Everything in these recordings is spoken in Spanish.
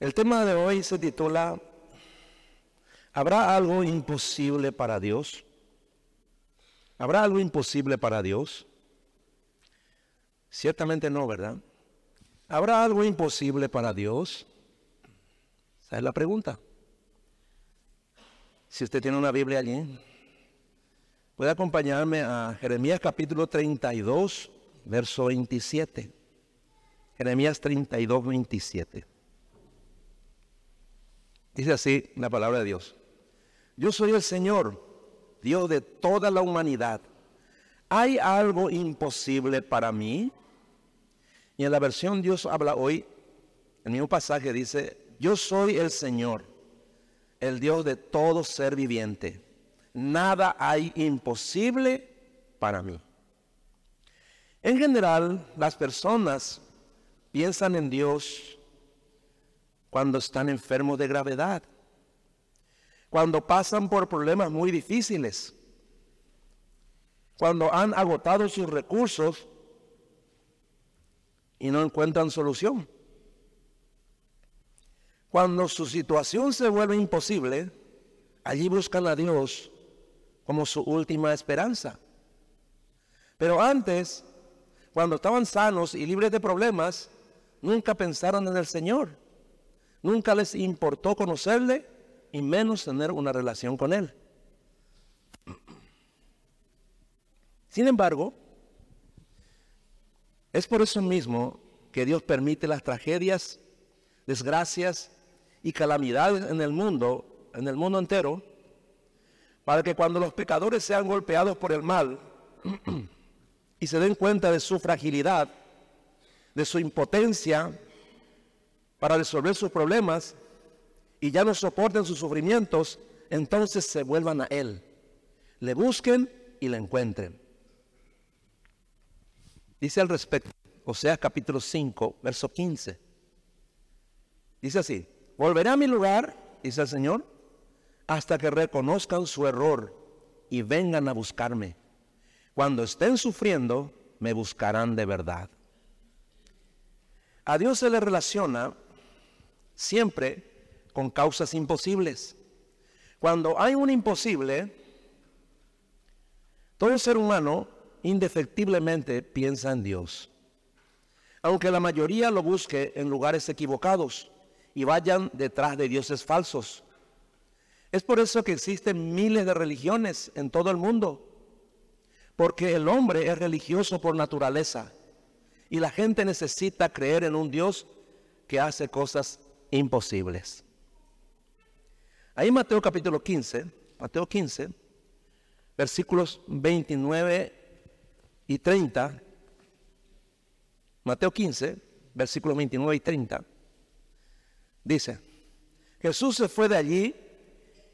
El tema de hoy se titula ¿Habrá algo imposible para Dios? ¿Habrá algo imposible para Dios? Ciertamente no, ¿verdad? ¿Habrá algo imposible para Dios? Esa es la pregunta. Si usted tiene una Biblia allí, puede acompañarme a Jeremías capítulo 32, verso 27. Jeremías 32, 27. Dice así la palabra de Dios. Yo soy el Señor, Dios de toda la humanidad. ¿Hay algo imposible para mí? Y en la versión Dios habla hoy, el mismo pasaje dice, yo soy el Señor, el Dios de todo ser viviente. Nada hay imposible para mí. En general, las personas piensan en Dios cuando están enfermos de gravedad, cuando pasan por problemas muy difíciles, cuando han agotado sus recursos y no encuentran solución. Cuando su situación se vuelve imposible, allí buscan a Dios como su última esperanza. Pero antes, cuando estaban sanos y libres de problemas, nunca pensaron en el Señor. Nunca les importó conocerle y menos tener una relación con Él. Sin embargo, es por eso mismo que Dios permite las tragedias, desgracias y calamidades en el mundo, en el mundo entero, para que cuando los pecadores sean golpeados por el mal y se den cuenta de su fragilidad, de su impotencia para resolver sus problemas y ya no soporten sus sufrimientos, entonces se vuelvan a Él, le busquen y le encuentren. Dice al respecto, Oseas capítulo 5, verso 15. Dice así, volveré a mi lugar, dice el Señor, hasta que reconozcan su error y vengan a buscarme. Cuando estén sufriendo, me buscarán de verdad. A Dios se le relaciona siempre con causas imposibles. Cuando hay un imposible, todo ser humano indefectiblemente piensa en Dios. Aunque la mayoría lo busque en lugares equivocados y vayan detrás de dioses falsos. Es por eso que existen miles de religiones en todo el mundo. Porque el hombre es religioso por naturaleza. Y la gente necesita creer en un Dios que hace cosas imposibles. Ahí Mateo capítulo 15, Mateo 15, versículos 29 y 30, Mateo 15, versículos 29 y 30, dice, Jesús se fue de allí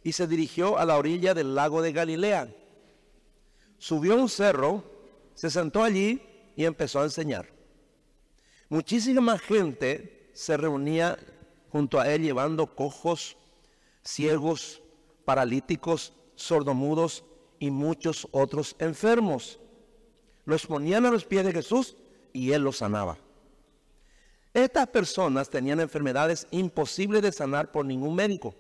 y se dirigió a la orilla del lago de Galilea. Subió a un cerro, se sentó allí y empezó a enseñar. Muchísima gente se reunía junto a él llevando cojos, ciegos, paralíticos, sordomudos y muchos otros enfermos los ponían a los pies de Jesús y él los sanaba. Estas personas tenían enfermedades imposibles de sanar por ningún médico.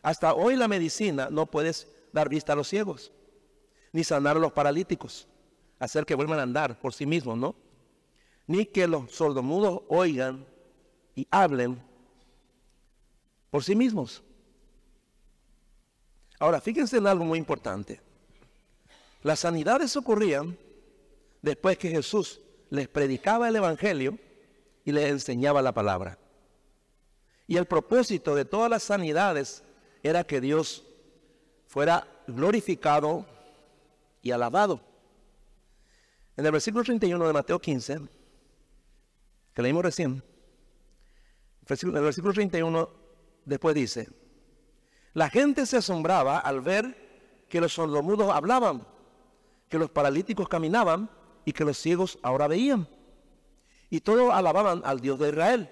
Hasta hoy la medicina no puede dar vista a los ciegos, ni sanar a los paralíticos, hacer que vuelvan a andar por sí mismos, ¿no? Ni que los sordomudos oigan y hablen por sí mismos. Ahora, fíjense en algo muy importante. Las sanidades ocurrían después que Jesús les predicaba el Evangelio y les enseñaba la palabra. Y el propósito de todas las sanidades era que Dios fuera glorificado y alabado. En el versículo 31 de Mateo 15, que leímos recién, en el versículo 31 después dice, la gente se asombraba al ver que los sordomudos hablaban, que los paralíticos caminaban y que los ciegos ahora veían. Y todos alababan al Dios de Israel.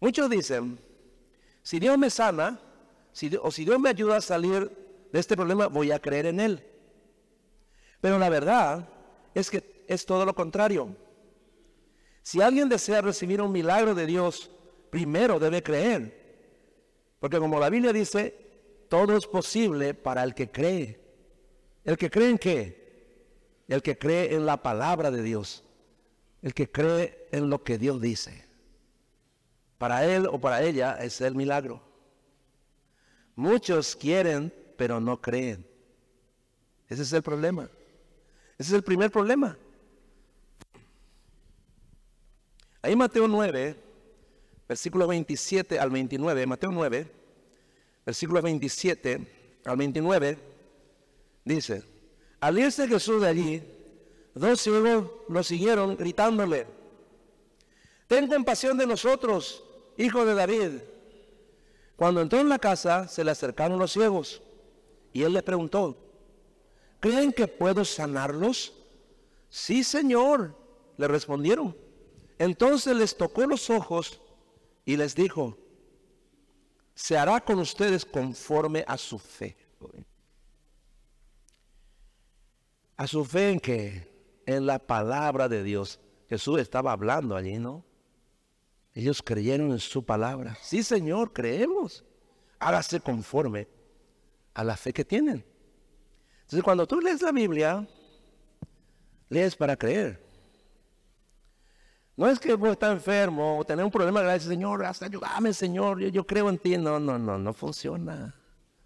Muchos dicen, si Dios me sana, o si Dios me ayuda a salir de este problema, voy a creer en Él. Pero la verdad es que es todo lo contrario. Si alguien desea recibir un milagro de Dios, primero debe creer. Porque como la Biblia dice, todo es posible para el que cree. ¿El que cree en qué? El que cree en la palabra de Dios. El que cree en lo que Dios dice. Para él o para ella es el milagro. Muchos quieren, pero no creen. Ese es el problema. Ese es el primer problema. Ahí Mateo 9, versículo 27 al 29, Mateo 9, versículo 27 al 29, dice, al irse Jesús de allí, dos ciegos lo siguieron gritándole, ten compasión de nosotros, hijo de David. Cuando entró en la casa, se le acercaron los ciegos y él les preguntó, ¿creen que puedo sanarlos? Sí, Señor, le respondieron. Entonces les tocó los ojos y les dijo, se hará con ustedes conforme a su fe. A su fe en que en la palabra de Dios. Jesús estaba hablando allí, ¿no? Ellos creyeron en su palabra. Sí, Señor, creemos. Hágase conforme a la fe que tienen. Entonces, cuando tú lees la Biblia, lees para creer. No es que vos estás enfermo o tener un problema grave, Señor, hasta ayúdame, Señor, yo, yo creo en ti. No, no, no, no funciona.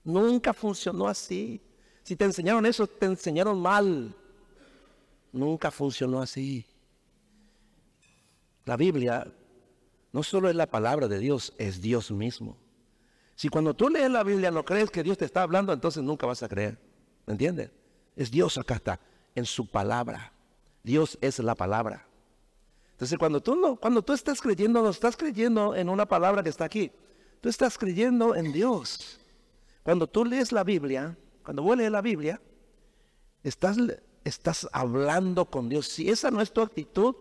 Nunca funcionó así. Si te enseñaron eso, te enseñaron mal. Nunca funcionó así. La Biblia no solo es la palabra de Dios, es Dios mismo. Si cuando tú lees la Biblia no crees que Dios te está hablando, entonces nunca vas a creer. ¿Me entiendes? Es Dios acá está, en su palabra. Dios es la palabra. Entonces cuando tú, no, cuando tú estás creyendo, no estás creyendo en una palabra que está aquí. Tú estás creyendo en Dios. Cuando tú lees la Biblia, cuando vos lees la Biblia, estás, estás hablando con Dios. Si esa no es tu actitud,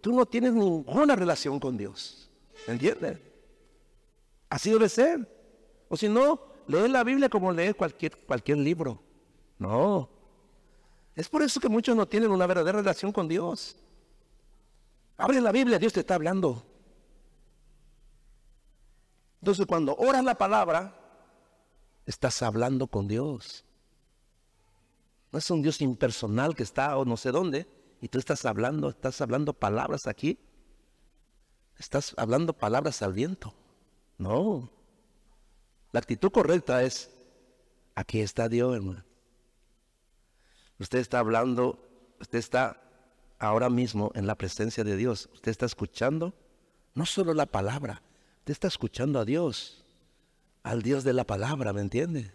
tú no tienes ninguna relación con Dios. ¿Entiendes? Así debe ser. O si no, lees la Biblia como lees cualquier, cualquier libro. No. Es por eso que muchos no tienen una verdadera relación con Dios. Abre la Biblia, Dios te está hablando. Entonces cuando oras la palabra, estás hablando con Dios. No es un Dios impersonal que está o no sé dónde y tú estás hablando, estás hablando palabras aquí. Estás hablando palabras al viento. No. La actitud correcta es, aquí está Dios, hermano. Usted está hablando, usted está ahora mismo en la presencia de Dios. Usted está escuchando no solo la palabra, usted está escuchando a Dios, al Dios de la palabra, ¿me entiende?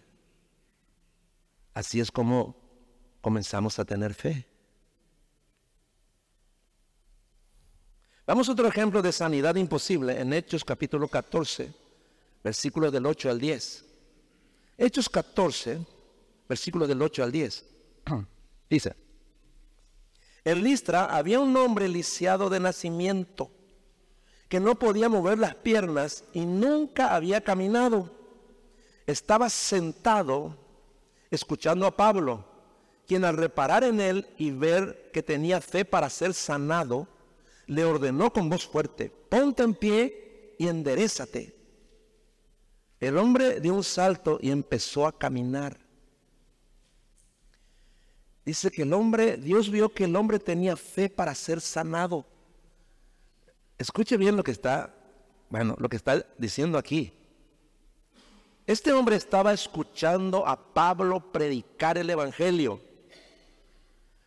Así es como comenzamos a tener fe. Vamos a otro ejemplo de sanidad imposible en Hechos capítulo 14, versículos del 8 al 10. Hechos 14, versículos del 8 al 10. Dice, en Listra había un hombre lisiado de nacimiento que no podía mover las piernas y nunca había caminado. Estaba sentado escuchando a Pablo, quien al reparar en él y ver que tenía fe para ser sanado, le ordenó con voz fuerte, ponte en pie y enderezate. El hombre dio un salto y empezó a caminar. Dice que el hombre, Dios vio que el hombre tenía fe para ser sanado. Escuche bien lo que está, bueno, lo que está diciendo aquí. Este hombre estaba escuchando a Pablo predicar el Evangelio.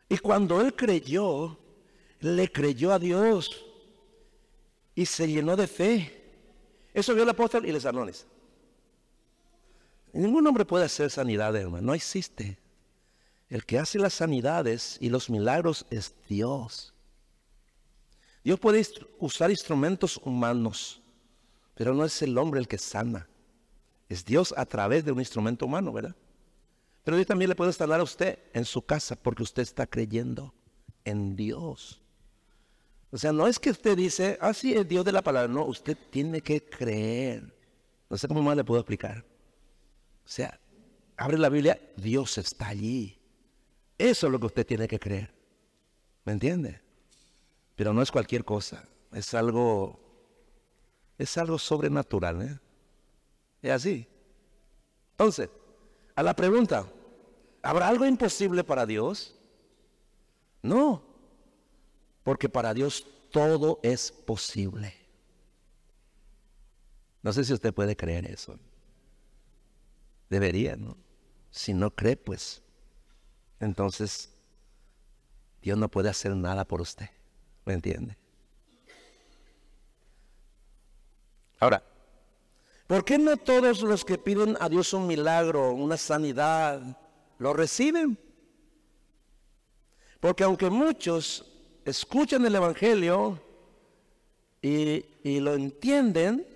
Y cuando él creyó, le creyó a Dios y se llenó de fe. Eso vio el apóstol y les anones. Ningún hombre puede hacer sanidad, hermano. No existe. El que hace las sanidades y los milagros es Dios. Dios puede usar instrumentos humanos, pero no es el hombre el que sana. Es Dios a través de un instrumento humano, ¿verdad? Pero Dios también le puede sanar a usted en su casa porque usted está creyendo en Dios. O sea, no es que usted dice, ah, sí, es Dios de la palabra. No, usted tiene que creer. No sé cómo más le puedo explicar. O sea, abre la Biblia, Dios está allí. Eso es lo que usted tiene que creer. ¿Me entiende? Pero no es cualquier cosa. Es algo es algo sobrenatural. ¿eh? Es así. Entonces, a la pregunta, ¿habrá algo imposible para Dios? No, porque para Dios todo es posible. No sé si usted puede creer eso. Debería, ¿no? Si no cree, pues, entonces Dios no puede hacer nada por usted. ¿Me entiende? Ahora, ¿por qué no todos los que piden a Dios un milagro, una sanidad, lo reciben? Porque aunque muchos escuchan el Evangelio y, y lo entienden,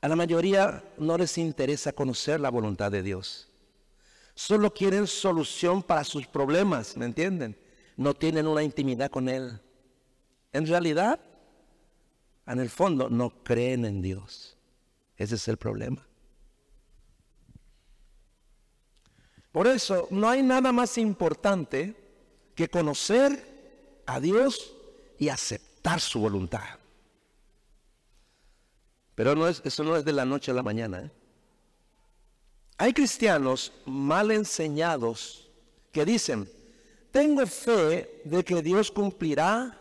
a la mayoría no les interesa conocer la voluntad de Dios. Solo quieren solución para sus problemas, ¿me entienden? No tienen una intimidad con Él. En realidad, en el fondo, no creen en Dios. Ese es el problema. Por eso, no hay nada más importante que conocer a Dios y aceptar su voluntad. Pero eso no es de la noche a la mañana. ¿eh? Hay cristianos mal enseñados que dicen, tengo fe de que Dios cumplirá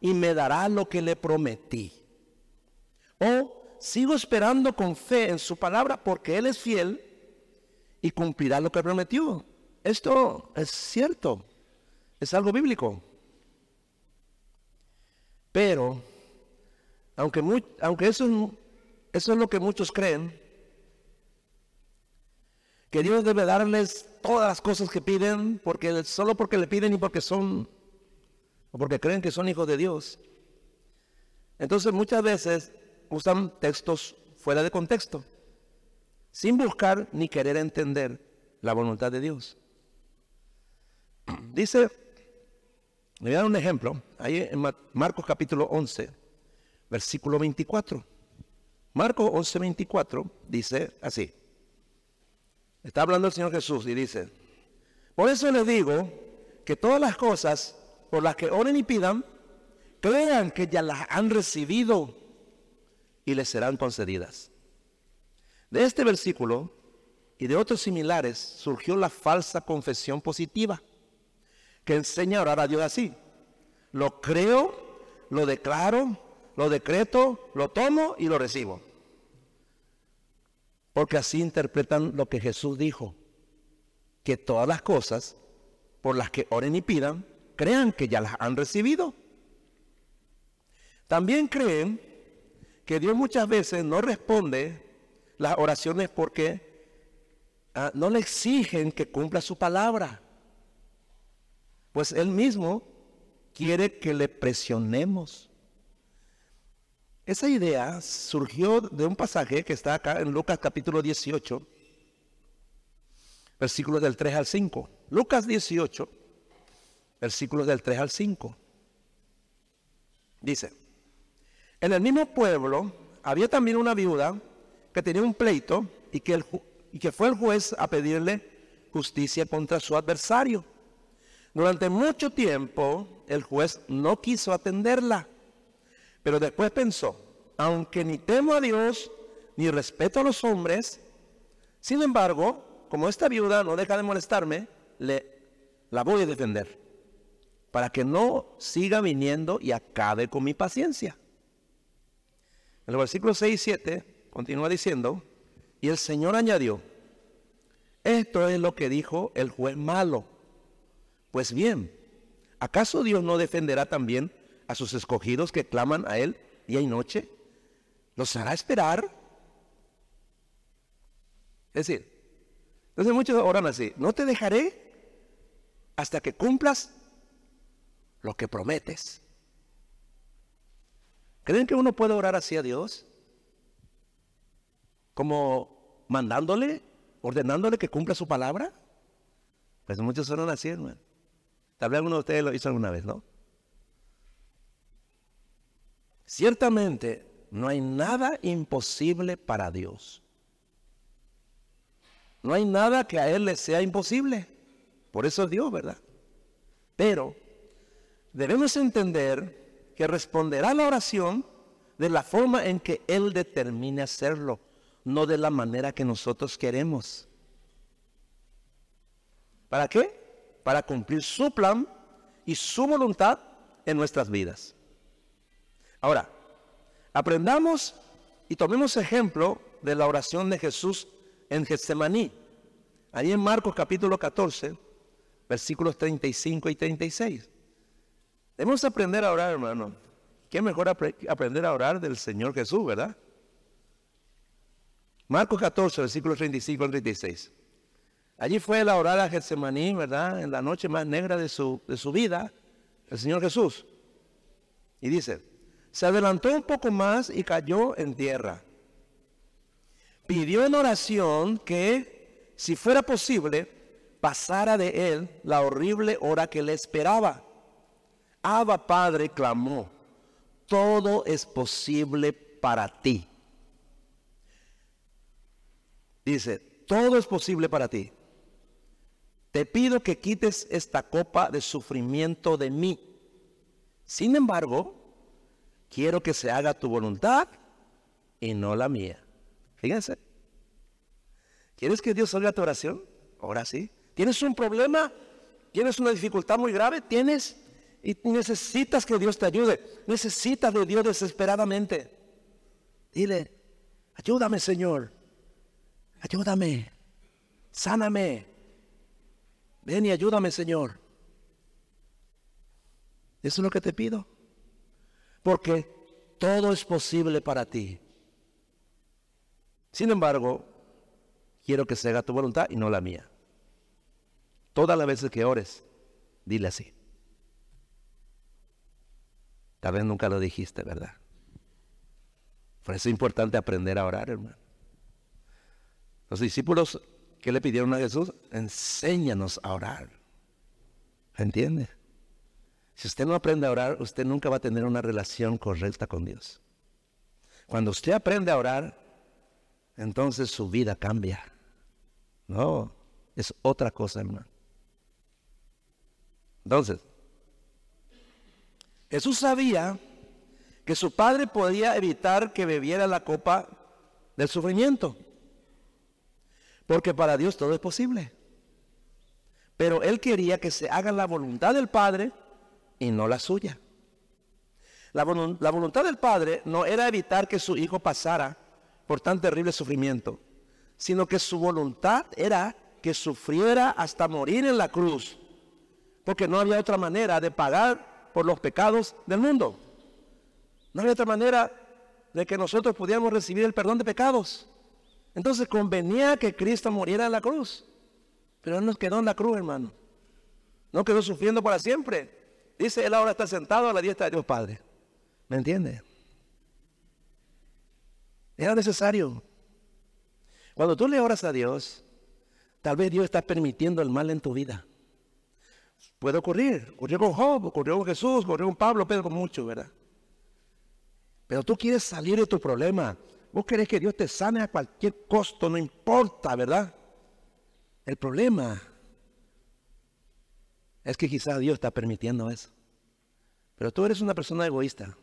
y me dará lo que le prometí. O sigo esperando con fe en su palabra porque Él es fiel y cumplirá lo que prometió. Esto es cierto, es algo bíblico. Pero, aunque, eso es lo que muchos creen, que Dios debe darles todas las cosas que piden, porque solo porque le piden y porque son, o porque creen que son hijos de Dios. Entonces muchas veces usan textos fuera de contexto, sin buscar ni querer entender la voluntad de Dios. Dice, le voy a dar un ejemplo, ahí en Marcos capítulo 11, versículo 24. Marcos 11, 24 dice así. Está hablando el Señor Jesús y dice, por eso les digo que todas las cosas por las que oren y pidan, crean que ya las han recibido y les serán concedidas. De este versículo y de otros similares surgió la falsa confesión positiva, que enseña a orar a Dios así. Lo creo, lo declaro, lo decreto, lo tomo y lo recibo. Porque así interpretan lo que Jesús dijo, que todas las cosas por las que oren y pidan, crean que ya las han recibido. También creen que Dios muchas veces no responde las oraciones porque ah, no le exigen que cumpla su palabra. Pues Él mismo quiere que le presionemos. Esa idea surgió de un pasaje que está acá en Lucas capítulo 18, versículos del 3 al 5. Lucas 18, versículos del 3 al 5. Dice, en el mismo pueblo había también una viuda que tenía un pleito y que, y que fue el juez a pedirle justicia contra su adversario. Durante mucho tiempo el juez no quiso atenderla pero después pensó, aunque ni temo a Dios, ni respeto a los hombres, sin embargo, como esta viuda no deja de molestarme, le, la voy a defender, para que no siga viniendo y acabe con mi paciencia. En el versículo 6 y 7 continúa diciendo, y el Señor añadió, esto es lo que dijo el juez malo. Pues bien, ¿acaso Dios no defenderá también a sus escogidos que claman a Él día y noche? ¿Los hará esperar? Es decir, entonces muchos oran así, no te dejaré hasta que cumplas lo que prometes. ¿Creen que uno puede orar así a Dios? Como mandándole, ordenándole que cumpla su palabra. Pues muchos oran así, hermano. Tal vez alguno de ustedes lo hizo alguna vez, ¿no? Ciertamente no hay nada imposible para Dios. No hay nada que a Él le sea imposible. Por eso es Dios, ¿verdad? Pero debemos entender que responderá la oración de la forma en que Él determine hacerlo, no de la manera que nosotros queremos. ¿Para qué? Para cumplir su plan y su voluntad en nuestras vidas. Ahora, aprendamos y tomemos ejemplo de la oración de Jesús en Getsemaní. Ahí en Marcos capítulo 14, versículos 35 y 36. Debemos aprender a orar, hermano. ¿Qué mejor aprender a orar del Señor Jesús, verdad? Marcos 14, versículos 35 y 36. Allí fue la orar a Getsemaní, ¿verdad? En la noche más negra de su, de su vida, el Señor Jesús. Y dice, se adelantó un poco más y cayó en tierra. Pidió en oración que, si fuera posible, pasara de él la horrible hora que le esperaba. Abba Padre clamó, todo es posible para ti. Dice, todo es posible para ti. Te pido que quites esta copa de sufrimiento de mí. Sin embargo, quiero que se haga tu voluntad y no la mía. Fíjense. ¿Quieres que Dios oiga tu oración? Ahora sí. ¿Tienes un problema? ¿Tienes una dificultad muy grave? ¿Tienes? Y necesitas que Dios te ayude. Necesitas de Dios desesperadamente. Dile, ayúdame Señor. Ayúdame. Sáname. Ven y ayúdame Señor. Eso es lo que te pido. Porque todo es posible para ti. Sin embargo, quiero que se haga tu voluntad y no la mía. Todas las veces que ores, dile así. Tal vez nunca lo dijiste, ¿verdad? Por eso es importante aprender a orar, hermano. Los discípulos que le pidieron a Jesús, enséñanos a orar. ¿Entiende? Si usted no aprende a orar, usted nunca va a tener una relación correcta con Dios. Cuando usted aprende a orar, entonces su vida cambia. No, es otra cosa, hermano. Entonces, Jesús sabía que su padre podía evitar que bebiera la copa del sufrimiento. Porque para Dios todo es posible. Pero él quería que se haga la voluntad del Padre y no la suya. La, voluntad del Padre no era evitar que su hijo pasara por tan terrible sufrimiento, sino que su voluntad era que sufriera hasta morir en la cruz, porque no había otra manera de pagar por los pecados del mundo. No había otra manera de que nosotros pudiéramos recibir el perdón de pecados. Entonces convenía que Cristo muriera en la cruz. Pero Él nos quedó en la cruz, hermano. No quedó sufriendo para siempre. Dice, Él ahora está sentado a la diestra de Dios Padre. ¿Me entiende? Era necesario. Cuando tú le oras a Dios, tal vez Dios está permitiendo el mal en tu vida. Puede ocurrir. Ocurrió con Job, ocurrió con Jesús, ocurrió con Pablo, Pedro, con mucho, ¿verdad? Pero tú quieres salir de tu problema. Vos querés que Dios te sane a cualquier costo, no importa, ¿verdad? El problema es que quizás Dios está permitiendo eso. Pero tú eres una persona egoísta.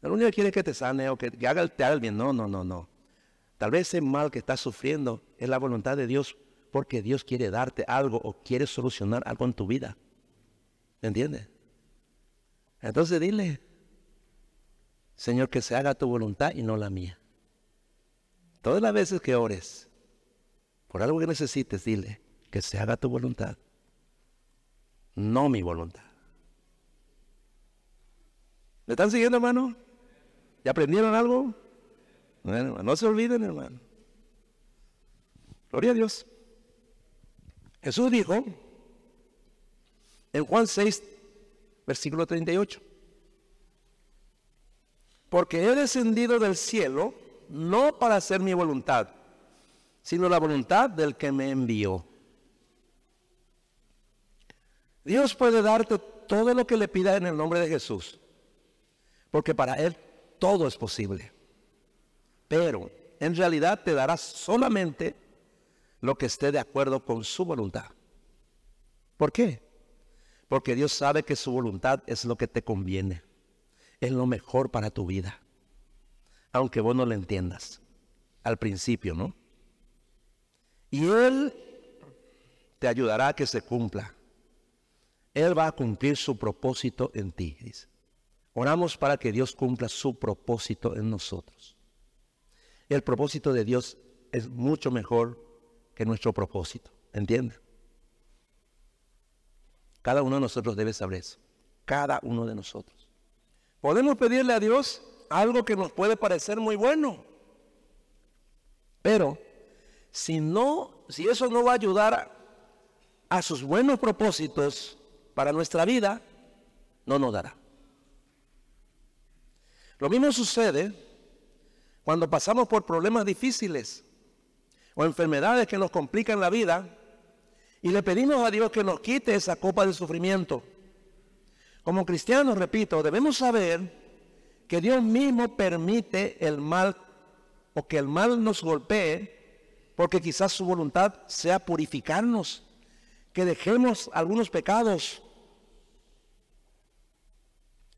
Lo único que quiere que te sane o que, haga, te haga el bien. No, no, no, no. Tal vez ese mal que estás sufriendo es la voluntad de Dios porque Dios quiere darte algo o quiere solucionar algo en tu vida. ¿Me entiendes? Entonces dile, Señor, que se haga tu voluntad y no la mía. Todas las veces que ores por algo que necesites, dile que se haga tu voluntad, no mi voluntad. ¿Me están siguiendo, hermano? ¿Ya aprendieron algo? No se olviden, hermano. Gloria a Dios. Jesús dijo en Juan 6, versículo 38, porque he descendido del cielo no para hacer mi voluntad, sino la voluntad del que me envió. Dios puede darte todo lo que le pida en el nombre de Jesús, porque para Él todo es posible. Pero en realidad te dará solamente lo que esté de acuerdo con su voluntad. ¿Por qué? Porque Dios sabe que su voluntad es lo que te conviene, es lo mejor para tu vida. aunque vos no lo entiendas al principio, ¿no? Y Él te ayudará a que se cumpla. Él va a cumplir su propósito en ti. Oramos para que Dios cumpla su propósito en nosotros. El propósito de Dios es mucho mejor que nuestro propósito. ¿Entiendes? Cada uno de nosotros debe saber eso. Cada uno de nosotros. Podemos pedirle a Dios algo que nos puede parecer muy bueno. Pero si no, si eso no va a ayudar a sus buenos propósitos para nuestra vida, no nos dará. Lo mismo sucede cuando pasamos por problemas difíciles o enfermedades que nos complican la vida y le pedimos a Dios que nos quite esa copa de sufrimiento. Como cristianos, repito, debemos saber que Dios mismo permite el mal o que el mal nos golpee porque quizás su voluntad sea purificarnos, que dejemos algunos pecados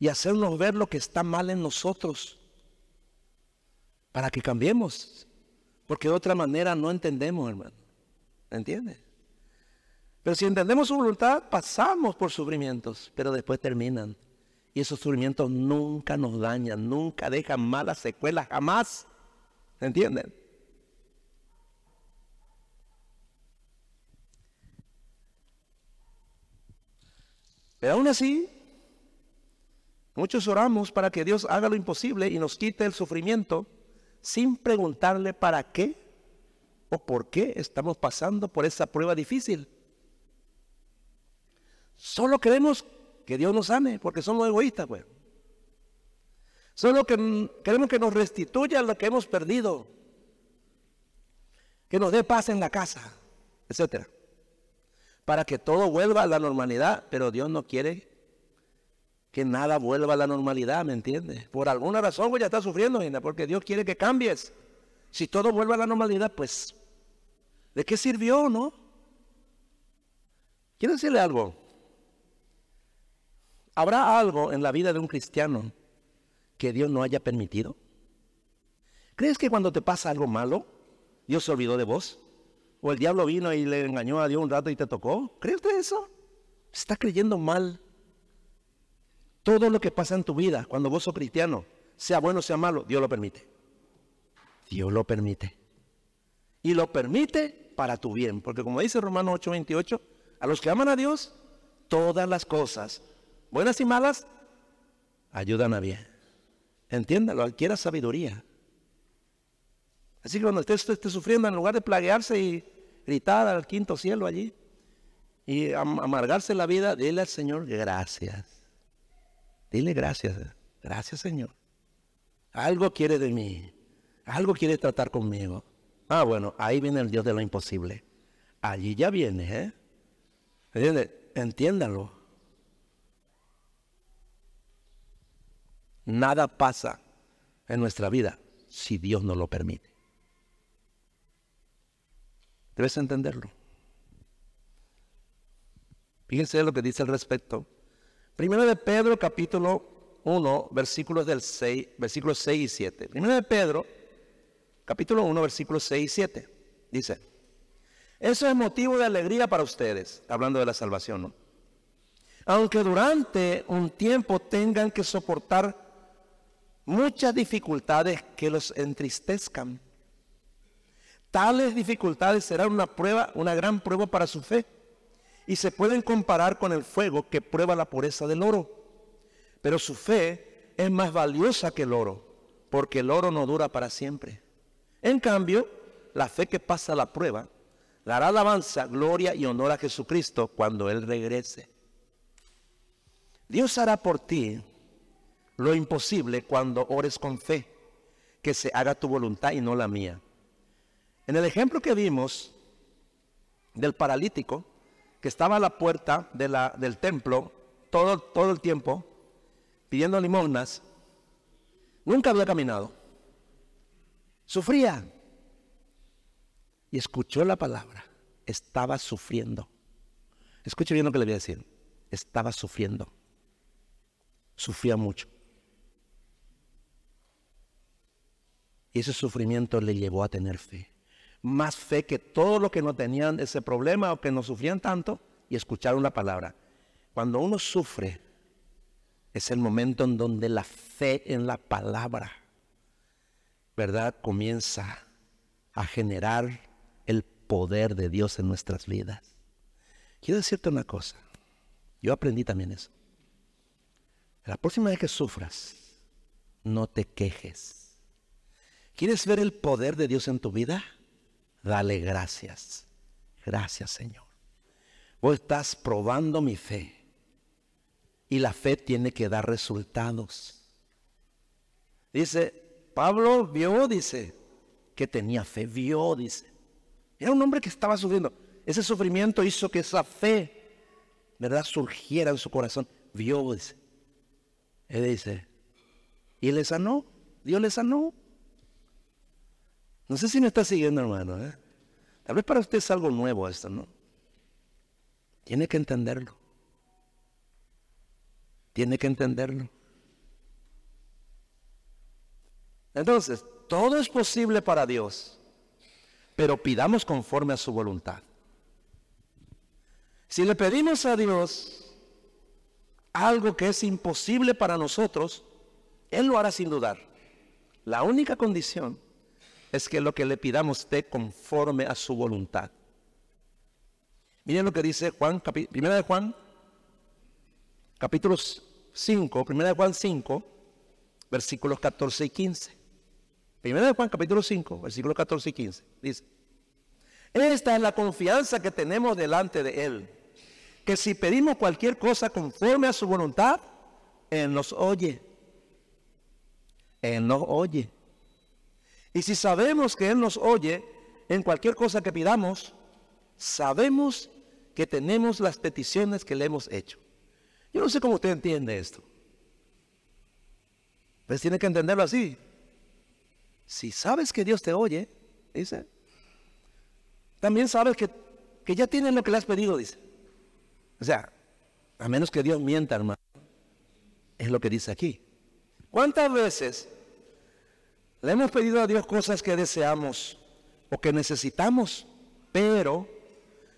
y hacernos ver lo que está mal en nosotros para que cambiemos, porque de otra manera no entendemos, hermano. ¿Entiendes? Pero si entendemos su voluntad, pasamos por sufrimientos, pero después terminan. Y esos sufrimientos nunca nos dañan, nunca dejan malas secuelas, jamás. ¿Entienden? Pero aún así, muchos oramos para que Dios haga lo imposible y nos quite el sufrimiento sin preguntarle para qué o por qué estamos pasando por esa prueba difícil. Solo queremos que Dios nos sane porque somos egoístas, pues. Solo que queremos que nos restituya lo que hemos perdido. Que nos dé paz en la casa, etcétera. Para que todo vuelva a la normalidad, pero Dios no quiere que nada vuelva a la normalidad, ¿me entiendes? Por alguna razón voy a estar sufriendo, porque Dios quiere que cambies. Si todo vuelve a la normalidad, pues, ¿de qué sirvió, no? Quiero decirle algo. ¿Habrá algo en la vida de un cristiano que Dios no haya permitido? ¿Crees que cuando te pasa algo malo, Dios se olvidó de vos? ¿O el diablo vino y le engañó a Dios un rato y te tocó? ¿Crees eso? Está creyendo mal. Todo lo que pasa en tu vida, cuando vos sos cristiano, sea bueno o sea malo, Dios lo permite. Dios lo permite. Y lo permite para tu bien. Porque como dice Romanos 8:28, a los que aman a Dios, todas las cosas buenas y malas, ayudan a bien. Entiéndalo, adquiera sabiduría. Así que cuando usted esté sufriendo, en lugar de plaguearse y gritar al quinto cielo allí y amargarse la vida, dile al Señor gracias. Dile gracias. Gracias, Señor. Algo quiere de mí. Algo quiere tratar conmigo. Ah, bueno, ahí viene el Dios de lo imposible. Allí ya viene, ¿eh? Entiéndalo. Nada pasa en nuestra vida si Dios no lo permite. Debes entenderlo. Fíjense lo que dice al respecto. Primero de Pedro, capítulo 1, versículos del 6, versículos 6 y 7. Primero de Pedro, capítulo 1, versículos 6 y 7. Dice, eso es motivo de alegría para ustedes, hablando de la salvación. Aunque durante un tiempo tengan que soportar muchas dificultades que los entristezcan. Tales dificultades serán una prueba, una gran prueba para su fe y se pueden comparar con el fuego que prueba la pureza del oro. Pero su fe es más valiosa que el oro, porque el oro no dura para siempre. En cambio, la fe que pasa la prueba dará alabanza, gloria y honor a Jesucristo cuando Él regrese. Dios hará por ti lo imposible cuando ores con fe, que se haga tu voluntad y no la mía. En el ejemplo que vimos del paralítico, que estaba a la puerta de la, del templo todo, todo el tiempo, pidiendo limosnas, nunca había caminado. Sufría. Y escuchó la palabra. Estaba sufriendo. Escuche bien lo que le voy a decir. Estaba sufriendo. Sufría mucho. Y ese sufrimiento le llevó a tener fe. Más fe que todos los que no tenían ese problema o que no sufrían tanto y escucharon la palabra. Cuando uno sufre, es el momento en donde la fe en la palabra, ¿verdad? Comienza a generar el poder de Dios en nuestras vidas. Quiero decirte una cosa. Yo aprendí también eso. La próxima vez que sufras, no te quejes. ¿Quieres ver el poder de Dios en tu vida? Dale gracias. Gracias, Señor. Vos estás probando mi fe. Y la fe tiene que dar resultados. Dice, Pablo vio, dice, que tenía fe, vio, dice. Era un hombre que estaba sufriendo. Ese sufrimiento hizo que esa fe, ¿verdad?, surgiera en su corazón. Vio, dice. Él dice, y le sanó, Dios le sanó. No sé si me está siguiendo, hermano. ¿eh? Tal vez para usted es algo nuevo esto, ¿no? Tiene que entenderlo. Tiene que entenderlo. Entonces, todo es posible para Dios, pero pidamos conforme a su voluntad. Si le pedimos a Dios algo que es imposible para nosotros, Él lo hará sin dudar. La única condición es que lo que le pidamos esté conforme a su voluntad. Miren lo que dice Juan, primera de Juan, capítulo 5, primera de Juan 5, versículos 14 y 15. Primera de Juan, capítulo 5, versículos 14 y 15. Dice, esta es la confianza que tenemos delante de Él que si pedimos cualquier cosa conforme a su voluntad, Él nos oye. Él nos oye. Y si sabemos que Él nos oye en cualquier cosa que pidamos, sabemos que tenemos las peticiones que le hemos hecho. Yo no sé cómo usted entiende esto. Pues tiene que entenderlo así. Si sabes que Dios te oye, dice, también sabes que, que ya tienes lo que le has pedido, dice. O sea, a menos que Dios mienta, hermano. Es lo que dice aquí. ¿Cuántas veces le hemos pedido a Dios cosas que deseamos o que necesitamos, pero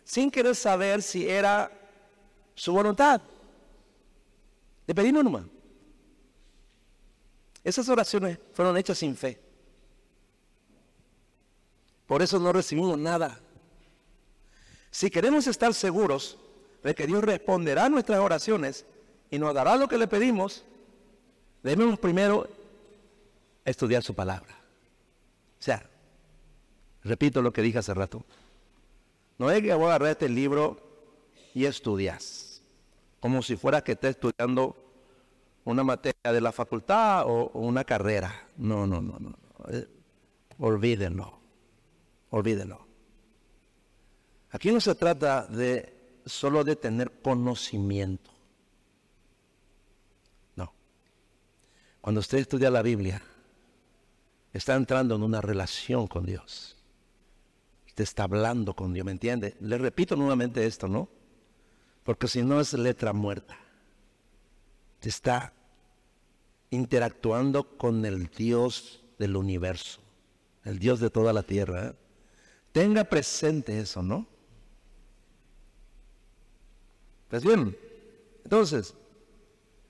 sin querer saber si era su voluntad? Le pedimos nomás. Esas oraciones fueron hechas sin fe. Por eso no recibimos nada. Si queremos estar seguros de que Dios responderá a nuestras oraciones y nos dará lo que le pedimos, debemos primero estudiar su palabra. O sea, repito lo que dije hace rato. No es que voy a agarrar este libro y estudias, como si fuera que esté estudiando una materia de la facultad o, una carrera. No, no, no, no. Eh, olvídenlo. Olvídenlo. Aquí no se trata de solo de tener conocimiento. No. Cuando usted estudia la Biblia, está entrando en una relación con Dios. Usted está hablando con Dios, ¿me entiende? Le repito nuevamente esto, ¿no? Porque si no es letra muerta. Usted está interactuando con el Dios del universo, el Dios de toda la tierra. ¿eh? Tenga presente eso, ¿no? ¿Estás bien? Entonces,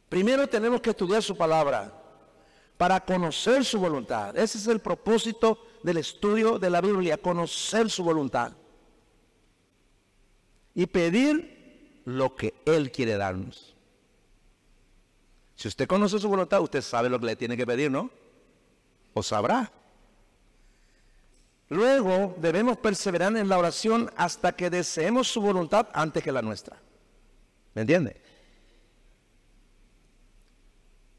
primero tenemos que estudiar su palabra para conocer su voluntad. Ese es el propósito del estudio de la Biblia, conocer su voluntad. Y pedir lo que Él quiere darnos. Si usted conoce su voluntad, usted sabe lo que le tiene que pedir, ¿no? O sabrá. Luego debemos perseverar en la oración hasta que deseemos su voluntad antes que la nuestra. ¿Me entiende?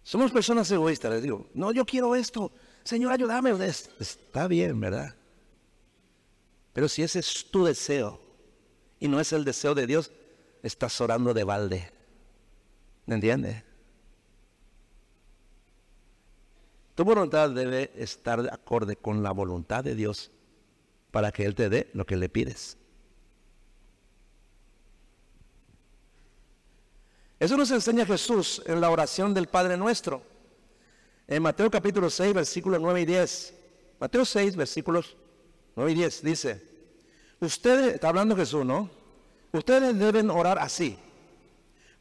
Somos personas egoístas, les digo, no, yo quiero esto, Señor, ayúdame. Está bien, ¿verdad? Pero si ese es tu deseo y no es el deseo de Dios, estás orando de balde. ¿Me entiende? Tu voluntad debe estar de acorde con la voluntad de Dios para que Él te dé lo que le pides. Eso nos enseña Jesús en la oración del Padre Nuestro. En Mateo capítulo 6, versículos 9 y 10. Mateo 6, versículos 9 y 10, dice, ustedes, está hablando Jesús, ¿no? Ustedes deben orar así.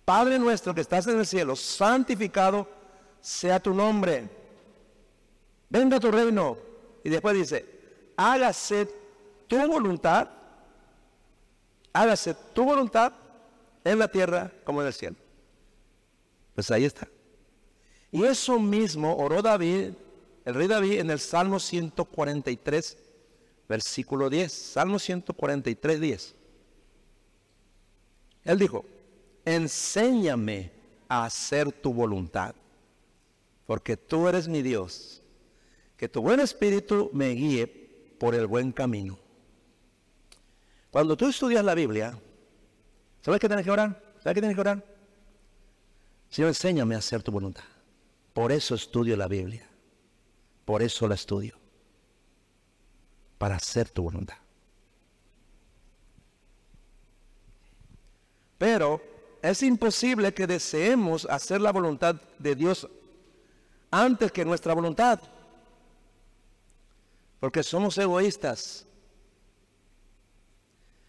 Padre nuestro que estás en el cielo, santificado sea tu nombre. Venga tu reino. Y después dice, hágase tu voluntad, hágase tu voluntad en la tierra como en el cielo. Pues ahí está. Y eso mismo oró David, el rey David, en el Salmo 143, versículo 10. Salmo 143, 10. Él dijo, enséñame a hacer tu voluntad, porque tú eres mi Dios. Que tu buen espíritu me guíe por el buen camino. Cuando tú estudias la Biblia, ¿sabes qué tienes que orar? ¿Sabes qué tienes que orar? Señor, enséñame a hacer tu voluntad. Por eso estudio la Biblia. Por eso la estudio. Para hacer tu voluntad. Pero es imposible que deseemos hacer la voluntad de Dios antes que nuestra voluntad. Porque somos egoístas.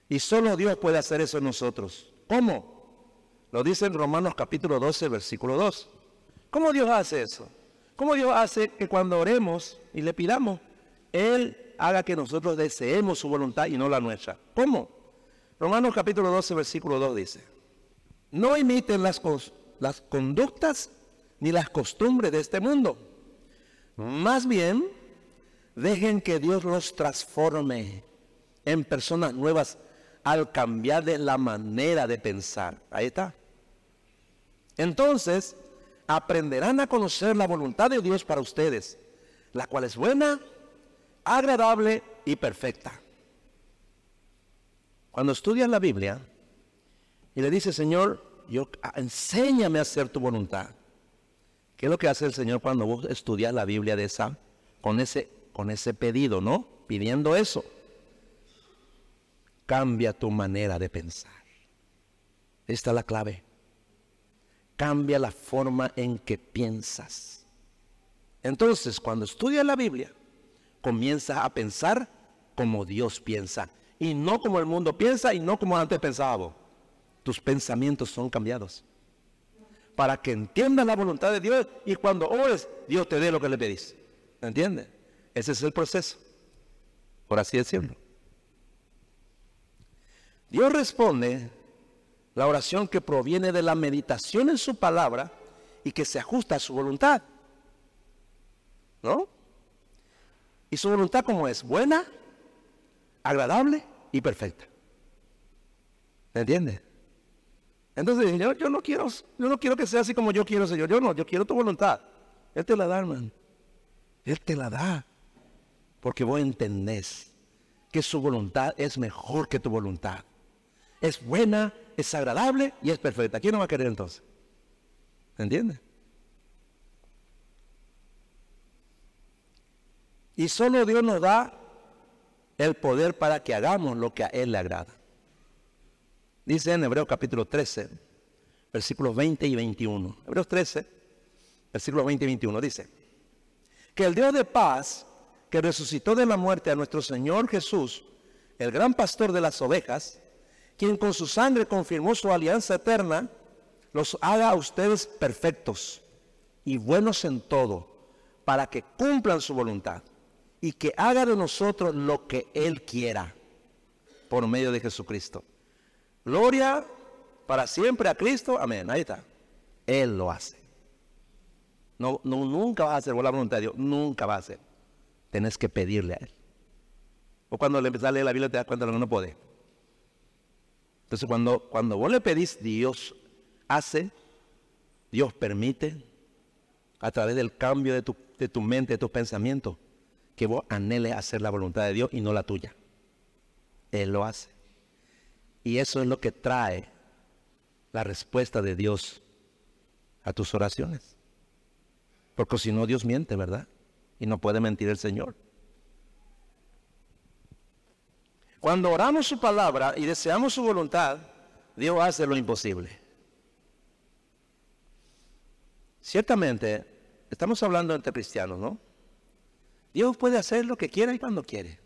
Y solo Dios puede hacer eso en nosotros. ¿Cómo? Lo dice en Romanos capítulo 12, versículo 2. ¿Cómo Dios hace eso? ¿Cómo Dios hace que cuando oremos y le pidamos, Él haga que nosotros deseemos su voluntad y no la nuestra? ¿Cómo? Romanos capítulo 12, versículo 2 dice, no imiten las, las conductas ni las costumbres de este mundo. Más bien, dejen que Dios los transforme en personas nuevas al cambiar de la manera de pensar. Ahí está. Entonces, aprenderán a conocer la voluntad de Dios para ustedes, la cual es buena, agradable y perfecta. Cuando estudias la Biblia y le dices, Señor, yo, ah, enséñame a hacer tu voluntad. ¿Qué es lo que hace el Señor cuando vos estudias la Biblia de esa, con ese, con ese pedido, ¿no? Pidiendo eso. Cambia tu manera de pensar. Esta es la clave. Cambia la forma en que piensas. Entonces, cuando estudias la Biblia, comienzas a pensar como Dios piensa y no como el mundo piensa y no como antes pensábamos. Tus pensamientos son cambiados. Para que entiendas la voluntad de Dios y cuando ores, Dios te dé lo que le pedís. ¿Entiendes? Ese es el proceso. Por así decirlo. Dios responde la oración que proviene de la meditación en su palabra y que se ajusta a su voluntad. ¿No? Y su voluntad como es buena, agradable y perfecta. ¿Me entiendes? Entonces, Señor, yo no quiero, yo no quiero que sea así como yo quiero, Señor. Yo no, yo quiero tu voluntad. Él te la da, hermano. Él te la da. Porque vos entendés que su voluntad es mejor que tu voluntad. Es buena, es agradable y es perfecta. ¿Quién no va a querer entonces? ¿Entiendes? Y solo Dios nos da el poder para que hagamos lo que a Él le agrada. Dice en Hebreos capítulo 13, versículos 20 y 21. Hebreos 13, versículos 20 y 21 dice, que el Dios de paz, que resucitó de la muerte a nuestro Señor Jesús, el gran pastor de las ovejas, quien con su sangre confirmó su alianza eterna, los haga a ustedes perfectos y buenos en todo, para que cumplan su voluntad y que haga de nosotros lo que Él quiera por medio de Jesucristo. Gloria para siempre a Cristo. Amén. Ahí está. Él lo hace. No, no, nunca va a hacer la voluntad de Dios. Nunca va a hacer. Tienes que pedirle a Él. O cuando le empezás a leer la Biblia te das cuenta de que no puede. Entonces cuando, cuando vos le pedís, Dios hace, Dios permite, a través del cambio de tu, de tu mente, de tus pensamientos, que vos anheles hacer la voluntad de Dios y no la tuya. Él lo hace. Y eso es lo que trae la respuesta de Dios a tus oraciones. Porque si no, Dios miente, ¿verdad? Y no puede mentir el Señor. Cuando oramos su palabra y deseamos su voluntad, Dios hace lo imposible. Ciertamente, estamos hablando entre cristianos, ¿no? Dios puede hacer lo que quiera y cuando quiere.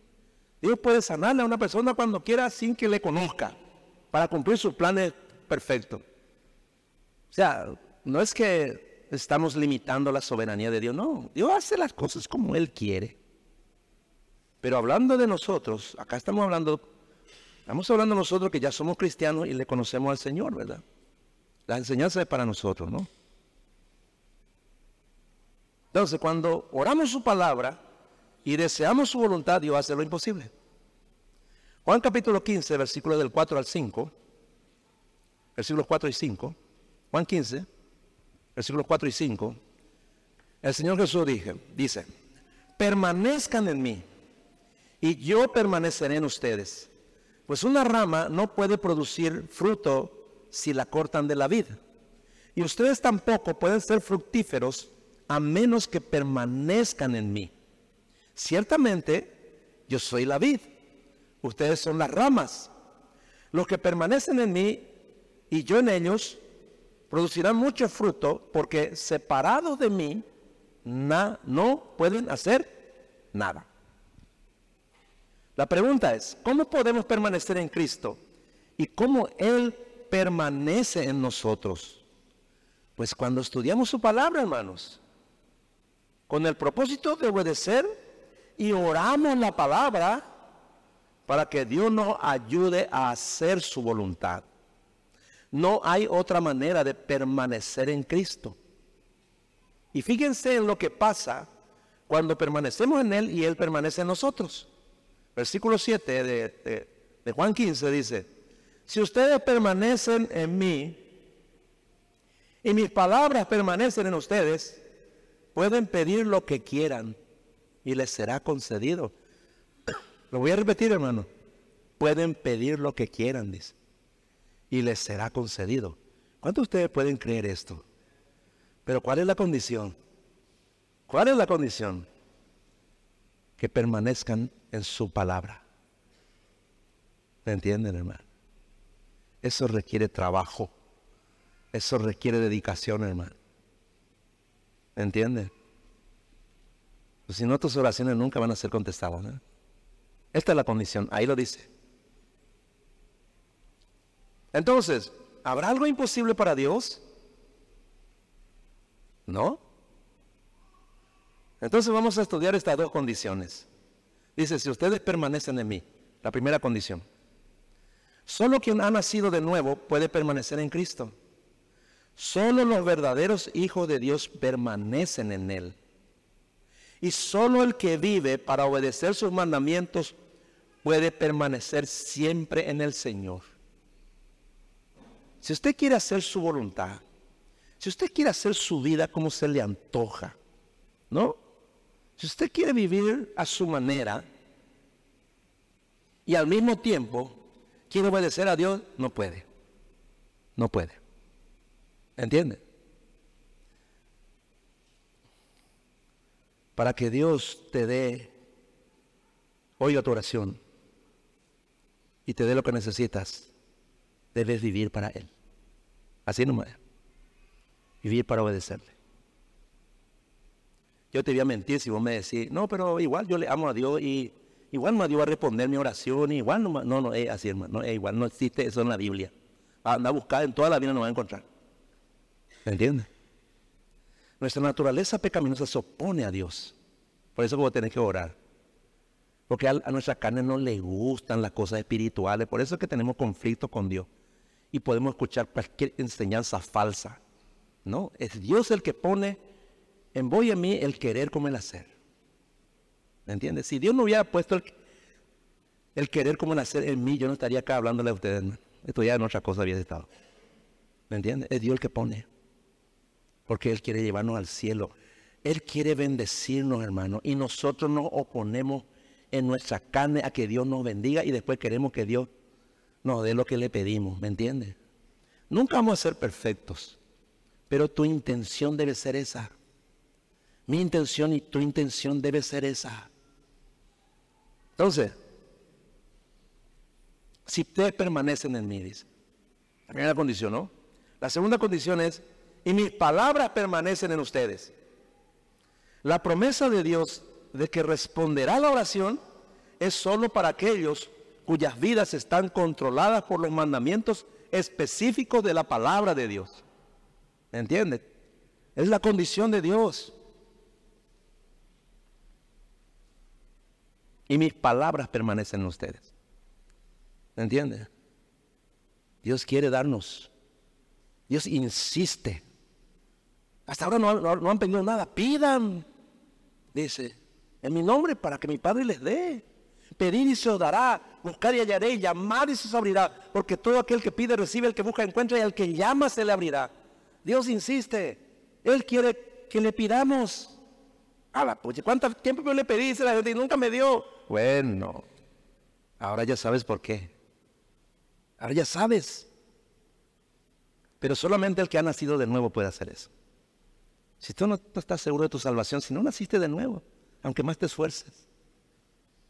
Dios puede sanarle a una persona cuando quiera sin que le conozca, para cumplir sus planes perfectos. O sea, no es que estamos limitando la soberanía de Dios, no. Dios hace las cosas como Él quiere. Pero hablando de nosotros, acá estamos hablando, estamos hablando nosotros que ya somos cristianos y le conocemos al Señor, ¿verdad? La enseñanza es para nosotros, ¿no? Entonces, cuando oramos su palabra y deseamos su voluntad, Dios hace lo imposible. Juan capítulo 15, versículos del 4 al 5, versículos 4 y 5, Juan 15, versículos 4 y 5, el Señor Jesús dije, dice, permanezcan en mí y yo permaneceré en ustedes. Pues una rama no puede producir fruto si la cortan de la vida. Y ustedes tampoco pueden ser fructíferos a menos que permanezcan en mí. Ciertamente, yo soy la vid, ustedes son las ramas. Los que permanecen en mí y yo en ellos producirán mucho fruto porque separados de mí no pueden hacer nada. La pregunta es, ¿cómo podemos permanecer en Cristo? ¿Y cómo Él permanece en nosotros? Pues cuando estudiamos su palabra, hermanos, con el propósito de obedecer y oramos la palabra para que Dios nos ayude a hacer su voluntad. No hay otra manera de permanecer en Cristo. Y fíjense en lo que pasa cuando permanecemos en Él y Él permanece en nosotros versículo 7 de, Juan 15 dice, si ustedes permanecen en mí y mis palabras permanecen en ustedes, pueden pedir lo que quieran y les será concedido. Lo voy a repetir, hermano. Pueden pedir lo que quieran, dice, y les será concedido. ¿Cuántos de ustedes pueden creer esto? Pero ¿cuál es la condición? ¿Cuál es la condición? Que permanezcan en su palabra. ¿Me entienden, hermano? Eso requiere trabajo. Eso requiere dedicación, hermano. ¿Me entienden? Pues si no, tus oraciones nunca van a ser contestadas. Esta es la condición, ahí lo dice. Entonces, ¿habrá algo imposible para Dios? ¿No? Entonces vamos a estudiar estas dos condiciones. Dice, si ustedes permanecen en mí, la primera condición. Solo quien ha nacido de nuevo puede permanecer en Cristo. Solo los verdaderos hijos de Dios permanecen en Él. Y solo el que vive para obedecer sus mandamientos puede permanecer siempre en el Señor. Si usted quiere hacer su voluntad, si usted quiere hacer su vida como se le antoja, ¿no? Si usted quiere vivir a su manera y al mismo tiempo quiere obedecer a Dios, no puede. No puede. ¿Entiende? Para que Dios te dé, oiga tu oración y te dé lo que necesitas, debes vivir para Él. Así nomás. Vivir para obedecerle. Yo te voy a mentir si vos me decís, no, pero igual yo le amo a Dios y igual me Dios va a responder mi oración, igual no, no, no es así, hermano, no es igual, no existe eso en la Biblia. Anda a buscar, en toda la vida no va a encontrar. ¿Me entiendes? Nuestra naturaleza pecaminosa se opone a Dios. Por eso vos tenés que orar. Porque a, a, nuestra carne no le gustan las cosas espirituales. Por eso es que tenemos conflicto con Dios. Y podemos escuchar cualquier enseñanza falsa. No, es Dios el que pone en vos y en mí el querer como el hacer. ¿Me entiendes? Si Dios no hubiera puesto el, querer como el hacer en mí, yo no estaría acá hablándole a ustedes. Esto ya en otra cosa había estado. ¿Me entiendes? Es Dios el que pone. Porque Él quiere llevarnos al cielo. Él quiere bendecirnos, hermano. Y nosotros nos oponemos en nuestra carne a que Dios nos bendiga y después queremos que Dios nos dé lo que le pedimos. ¿Me entiendes? Nunca vamos a ser perfectos. Pero tu intención debe ser esa. Mi intención y tu intención debe ser esa. Entonces, si ustedes permanecen en mí, dice. La primera condición, ¿no? La segunda condición es, y mis palabras permanecen en ustedes. La promesa de Dios de que responderá la oración es solo para aquellos cuyas vidas están controladas por los mandamientos específicos de la palabra de Dios. ¿Me entiende? Es la condición de Dios. Y mis palabras permanecen en ustedes. ¿Me entiende? Dios quiere darnos. Dios insiste. Hasta ahora no, han pedido nada. Pidan, dice, en mi nombre para que mi Padre les dé. Pedir y se os dará, buscar y hallaré, llamar y se os abrirá, porque todo aquel que pide recibe, el que busca encuentra y al que llama se le abrirá. Dios insiste, Él quiere que le pidamos. A la pucha, ¿cuánto tiempo yo le pedí? Dice la gente y nunca me dio. Bueno, ahora ya sabes por qué. Ahora ya sabes. Pero solamente el que ha nacido de nuevo puede hacer eso. Si tú no estás seguro de tu salvación, si no naciste de nuevo, aunque más te esfuerces,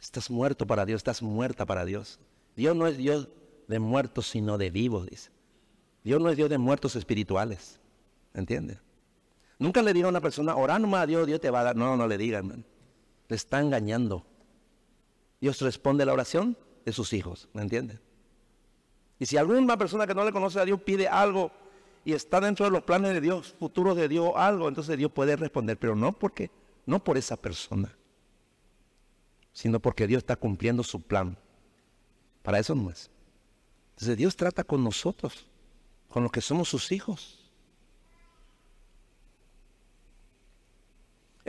estás muerto para Dios, estás muerta para Dios. Dios no es Dios de muertos, sino de vivos, dice. Dios no es Dios de muertos espirituales. ¿Entiendes? Nunca le diga a una persona, orando más a Dios, Dios te va a dar. No, no le digan, Le está engañando. Dios responde la oración de sus hijos, ¿me entiendes? Y si alguna persona que no le conoce a Dios pide algo y está dentro de los planes de Dios, futuros de Dios, algo, entonces Dios puede responder, pero no porque, no por esa persona, sino porque Dios está cumpliendo su plan. Para eso no es. Entonces Dios trata con nosotros, con los que somos sus hijos.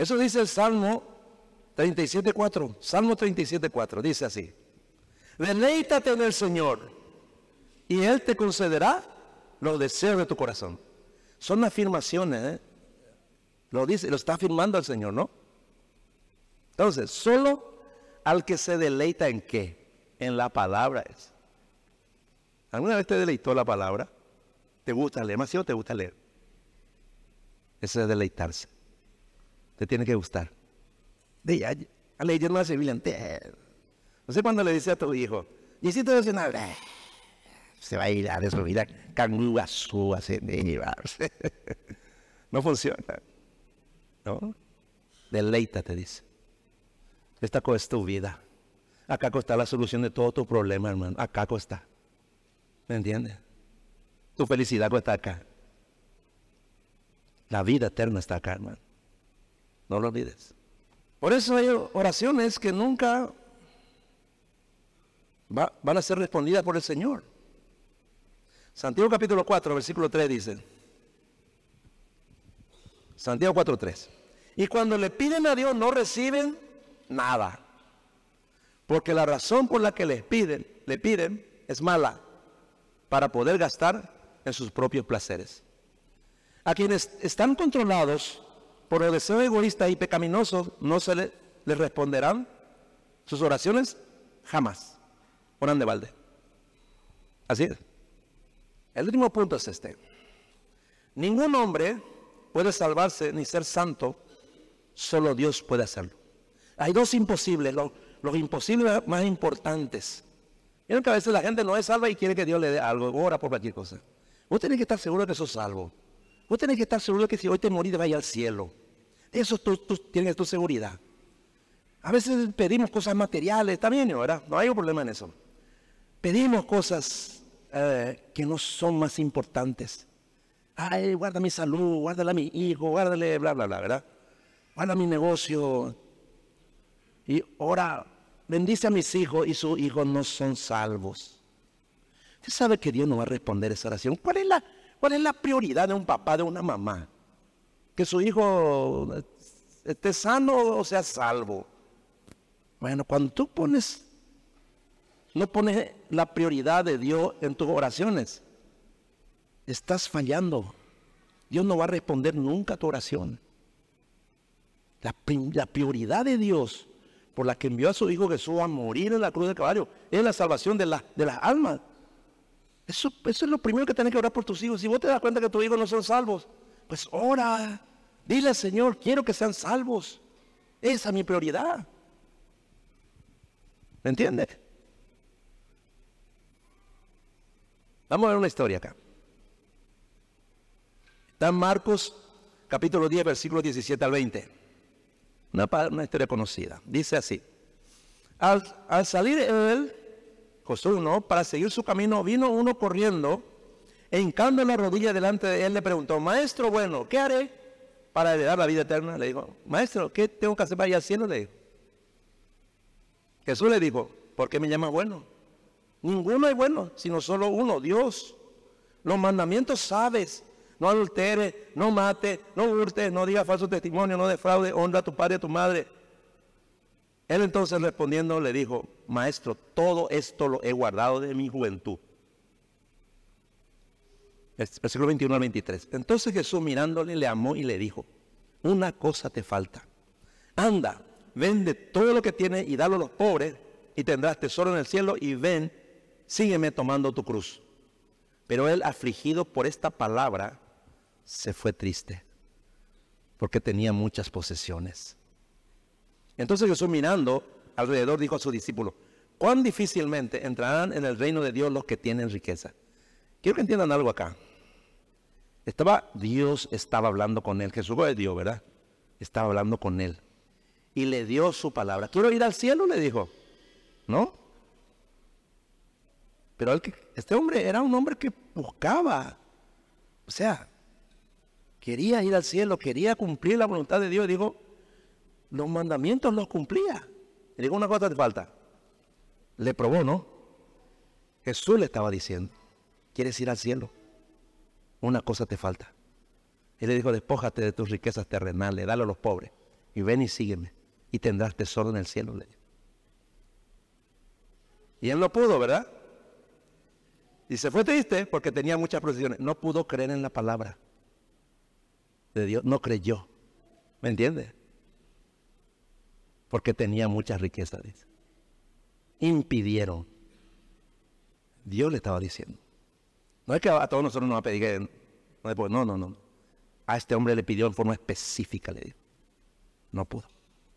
Eso dice el Salmo 37.4. Salmo 37.4. Dice así. Deleítate en el Señor y Él te concederá los deseos de tu corazón. Son afirmaciones, ¿eh? Lo dice, lo está afirmando el Señor, ¿no? Entonces, solo al que se deleita en qué? En la palabra es. ¿Alguna vez te deleitó la palabra? ¿Te gusta leer? ¿Más o te gusta leer? Eso es deleitarse. Te tiene que gustar. De ya, a leer no hace. No sé cuando le dice a tu hijo, y si te devocional, se va a ir a de su vida su No funciona. ¿No? Deleítate, dice. Esta cosa es tu vida. Acá está la solución de todo tu problema, hermano. Acá está. ¿Me entiendes? Tu felicidad está acá. La vida eterna está acá, hermano. No lo olvides. Por eso hay oraciones que nunca van a ser respondidas por el Señor. Santiago capítulo 4, versículo 3 dice. Santiago 4, 3. Y cuando le piden a Dios no reciben nada. Porque la razón por la que les piden, le piden es mala para poder gastar en sus propios placeres. A quienes están controlados por el deseo egoísta y pecaminoso, no se les le responderán sus oraciones jamás. Oran de balde. Así es. El último punto es este. Ningún hombre puede salvarse ni ser santo, solo Dios puede hacerlo. Hay dos imposibles, los, imposibles más importantes. Miren que a veces la gente no es salva y quiere que Dios le dé algo, ora por cualquier cosa. Vos tenés que estar seguro de que sos salvo. Vos tenés que estar seguro de que si hoy te morís te al cielo. Eso tú, tienes tu seguridad. A veces pedimos cosas materiales, está bien, ¿verdad? No hay un problema en eso. Pedimos cosas eh, que no son más importantes. Ay, guarda mi salud, guárdala a mi hijo, guárdale, bla, bla, bla, ¿verdad? Guarda mi negocio. Y ahora, bendice a mis hijos y sus hijos no son salvos. Usted sabe que Dios no va a responder esa oración. ¿Cuál es la, cuál es la prioridad de un papá, de una mamá? Que su hijo esté sano o sea salvo. Bueno, cuando tú pones no pones la prioridad de Dios en tus oraciones, estás fallando. Dios no va a responder nunca a tu oración. La, prioridad de Dios por la que envió a su Hijo Jesús a morir en la cruz del caballo es la salvación de, de las almas. Eso, eso, es lo primero que tienes que orar por tus hijos. Si vos te das cuenta que tus hijos no son salvos, pues ora. Dile al Señor, quiero que sean salvos. Esa es mi prioridad. ¿Me entiendes? Vamos a ver una historia acá. Está en Marcos capítulo 10, versículos 17 al 20. Una, historia conocida. Dice así. Al, al salir él, Josué no, para seguir su camino, vino uno corriendo, hincando la rodilla delante de él, le preguntó, maestro bueno, ¿qué haré para heredar la vida eterna? Le dijo, maestro, ¿qué tengo que hacer para ir al? Le. Jesús le dijo, ¿por qué me llamas bueno? Ninguno es bueno, sino solo uno, Dios. Los mandamientos sabes. No adultere, no mate, no hurte, no diga falso testimonio, no defraude, honra a tu padre y a tu madre. Él entonces respondiendo le dijo, maestro, todo esto lo he guardado de mi juventud. Versículo 21 al 23. Entonces Jesús mirándole le amó y le dijo, una cosa te falta. Anda, vende todo lo que tienes y dalo a los pobres y tendrás tesoro en el cielo y ven, sígueme tomando tu cruz. Pero él, afligido por esta palabra, se fue triste, porque tenía muchas posesiones. Entonces Jesús mirando alrededor dijo a su discípulo, cuán difícilmente entrarán en el reino de Dios los que tienen riqueza. Quiero que entiendan algo acá. Estaba, Dios estaba hablando con él. Jesús es Dios, ¿verdad? Estaba hablando con él. Y le dio su palabra. Quiero ir al cielo, le dijo. ¿No? Pero este hombre era un hombre que buscaba. O sea, quería ir al cielo, quería cumplir la voluntad de Dios. Dijo, los mandamientos los cumplía. Le digo una cosa te falta. Le probó, ¿no? Jesús le estaba diciendo, ¿quieres ir al cielo? Una cosa te falta. Él le dijo, despójate de tus riquezas terrenales, dale a los pobres y ven y sígueme y tendrás tesoro en el cielo. Y él no pudo, ¿verdad? Y se fue triste porque tenía muchas procesiones. No pudo creer en la palabra de Dios, no creyó. ¿Me entiendes? Porque tenía mucha riqueza, dice. Impidieron. Dios le estaba diciendo. No es que a todos nosotros nos va a pedir que... No, no, no. A este hombre le pidió en forma específica, le dijo. No pudo.